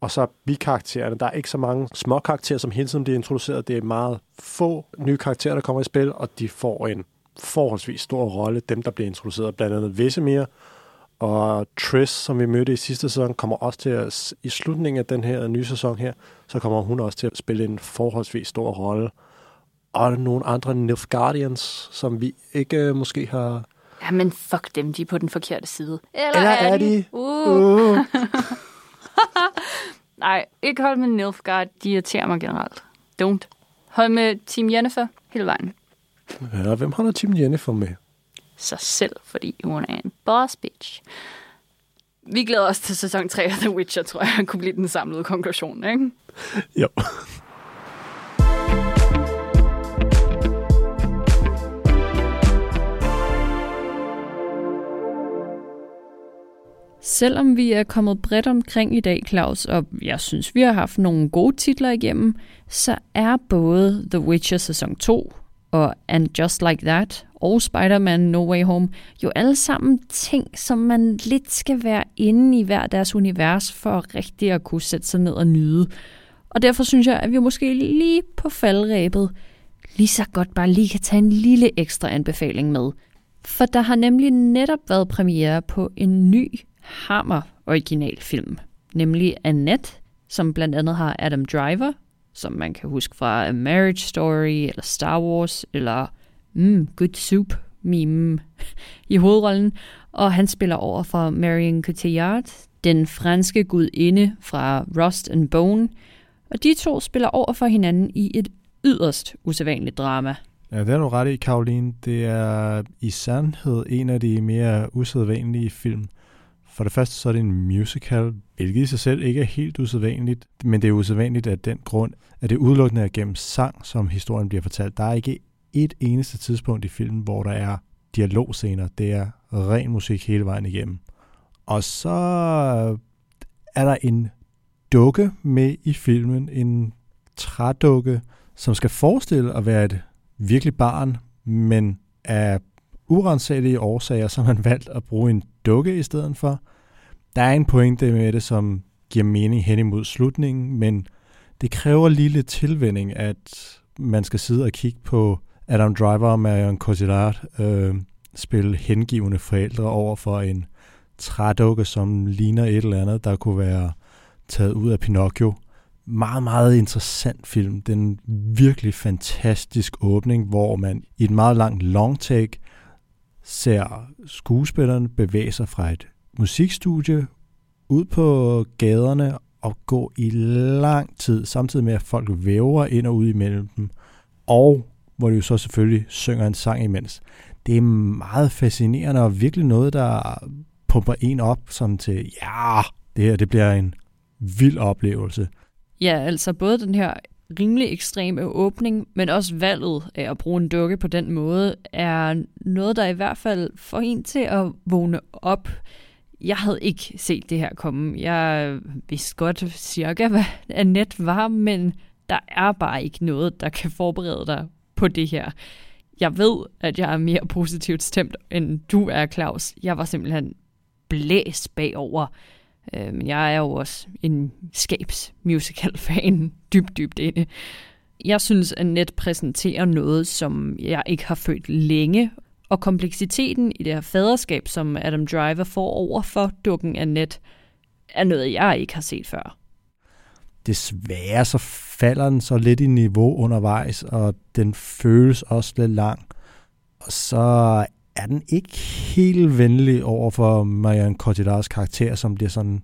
A: Og så bikaraktererne. Der er ikke så mange små karakterer, som hele tiden bliver introduceret. Det er meget få nye karakterer, der kommer i spil, og de får en forholdsvis stor rolle. Dem, der bliver introduceret, blandt andet Vesemir og Triss, som vi mødte i sidste sæson, kommer også til at, i slutningen af den her nye sæson her, så kommer hun også til at spille en forholdsvis stor rolle. Og nogle andre Nilfgaardians, som vi ikke måske har...
B: Ja, men fuck dem, de er på den forkerte side.
A: Eller, Eller er, er de? de?
B: Uh. Uh. Nej, ikke hold med Nilfgaard. De irriterer mig generelt. Don't. Hold med Team Jennifer hele vejen.
A: Ja, hvem holder Team Jennifer med?
B: Sig selv, fordi hun er en boss bitch. Vi glæder os til sæson 3 af The Witcher, tror jeg, kunne blive den samlede konklusion, ikke?
A: Jo.
B: Selvom vi er kommet bredt omkring i dag, Claus, og jeg synes, vi har haft nogle gode titler igennem, så er både The Witcher sæson 2 og And Just Like That og Spider-Man No Way Home jo alle sammen ting, som man lidt skal være inde i hver deres univers for rigtig at kunne sætte sig ned og nyde. Og derfor synes jeg, at vi måske lige på faldrebet lige så godt bare lige kan tage en lille ekstra anbefaling med. For der har nemlig netop været premiere på en ny hammer originalfilm, nemlig Annette, som blandt andet har Adam Driver, som man kan huske fra A Marriage Story, eller Star Wars, eller mm, Good Soup meme i hovedrollen, og han spiller over for Marion Cotillard, den franske gudinde fra Rust and Bone, og de to spiller over for hinanden i et yderst usædvanligt drama.
A: Ja, det er du ret i, Karoline. Det er i sandhed en af de mere usædvanlige film. For det første så er det en musical, hvilket i sig selv ikke er helt usædvanligt, men det er usædvanligt af den grund, at det udelukkende er gennem sang, som historien bliver fortalt. Der er ikke et eneste tidspunkt i filmen, hvor der er dialogscener. Det er ren musik hele vejen igennem. Og så er der en dukke med i filmen, en trædukke, som skal forestille at være et virkelig barn, men af urensagelige årsager, så har man valgt at bruge en dukke i stedet for. Der er en pointe med det, som giver mening hen imod slutningen, men det kræver lige lidt tilvænding, at man skal sidde og kigge på Adam Driver og Marion Cotillard øh, spille hengivende forældre over for en trædukke, som ligner et eller andet, der kunne være taget ud af Pinocchio. meget, meget interessant film. Den virkelig fantastisk åbning, hvor man i et meget langt long take ser skuespillerne bevæge sig fra et musikstudie ud på gaderne og gå i lang tid, samtidig med at folk væver ind og ud imellem dem, og hvor de jo så selvfølgelig synger en sang imens. Det er meget fascinerende og virkelig noget, der pumper en op som til, ja, det her det bliver en vild oplevelse.
B: Ja, altså både den her rimelig ekstreme åbning, men også valget af at bruge en dukke på den måde, er noget, der i hvert fald får en til at vågne op. Jeg havde ikke set det her komme. Jeg vidste godt cirka, hvad Annette var, men der er bare ikke noget, der kan forberede dig på det her. Jeg ved, at jeg er mere positivt stemt, end du er, Claus. Jeg var simpelthen blæst bagover. Øh, men jeg er jo også en skabs musical-fan, dybt, dybt inde. Jeg synes, at net præsenterer noget, som jeg ikke har følt længe, og kompleksiteten i det her faderskab, som Adam Driver får over for dukken af net, er noget, jeg ikke har set før.
A: Desværre så falder den så lidt i niveau undervejs, og den føles også lidt lang. Og så er den ikke helt venlig over for Marianne Cotillards karakter, som bliver sådan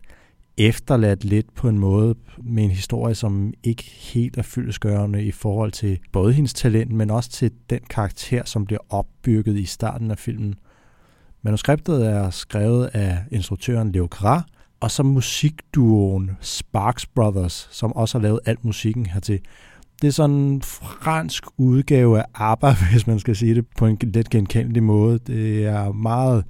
A: efterladt lidt på en måde med en historie, som ikke helt er fyldesgørende i forhold til både hendes talent, men også til den karakter, som bliver opbygget i starten af filmen. Manuskriptet er skrevet af instruktøren Leo Kra, og så musikduoen Sparks Brothers, som også har lavet alt musikken hertil. Det er sådan en fransk udgave af ABBA, hvis man skal sige det på en lidt genkendelig måde. Det er meget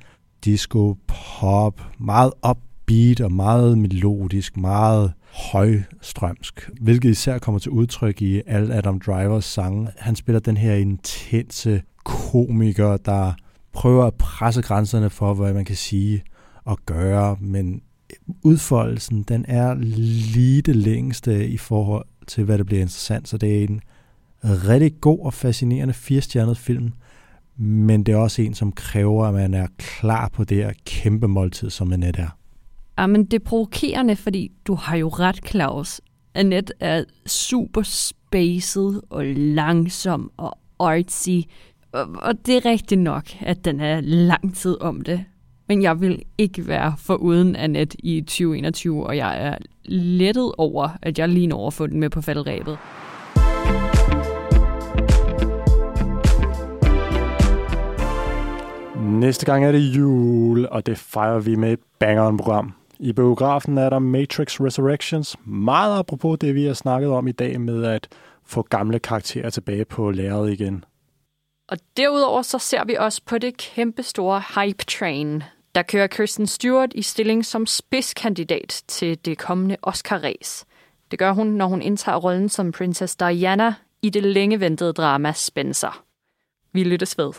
A: disco, pop, meget upbeat og meget melodisk, meget højstrømsk, hvilket især kommer til udtryk i alle Adam Drivers sange. Han spiller den her intense komiker, der prøver at presse grænserne for, hvad man kan sige og gøre, men udfoldelsen, den er lige det længste i forhold til, hvad det bliver interessant. Så det er en rigtig god og fascinerende firestjernet film, men det er også en, som kræver, at man er klar på det her kæmpe måltid, som Annette er.
B: Ja, men det er provokerende, fordi du har jo ret, Claus. Annette er super spaced og langsom og artsy. Og det er rigtigt nok, at den er lang tid om det. Men jeg vil ikke være for uden Annette i 2021, og jeg er lettet over, at jeg lige når at få den med på faldrebet.
A: Næste gang er det jul, og det fejrer vi med et bangeren-program. I biografen er der Matrix Resurrections, meget apropos det, vi har snakket om i dag med at få gamle karakterer tilbage på lærret igen.
B: Og derudover så ser vi også på det kæmpe store hype train, der kører Kirsten Stewart i stilling som spidskandidat til det kommende Oscar-race. Det gør hun, når hun indtager rollen som Princess Diana i det længe ventede drama Spencer. Vi lyttes ved.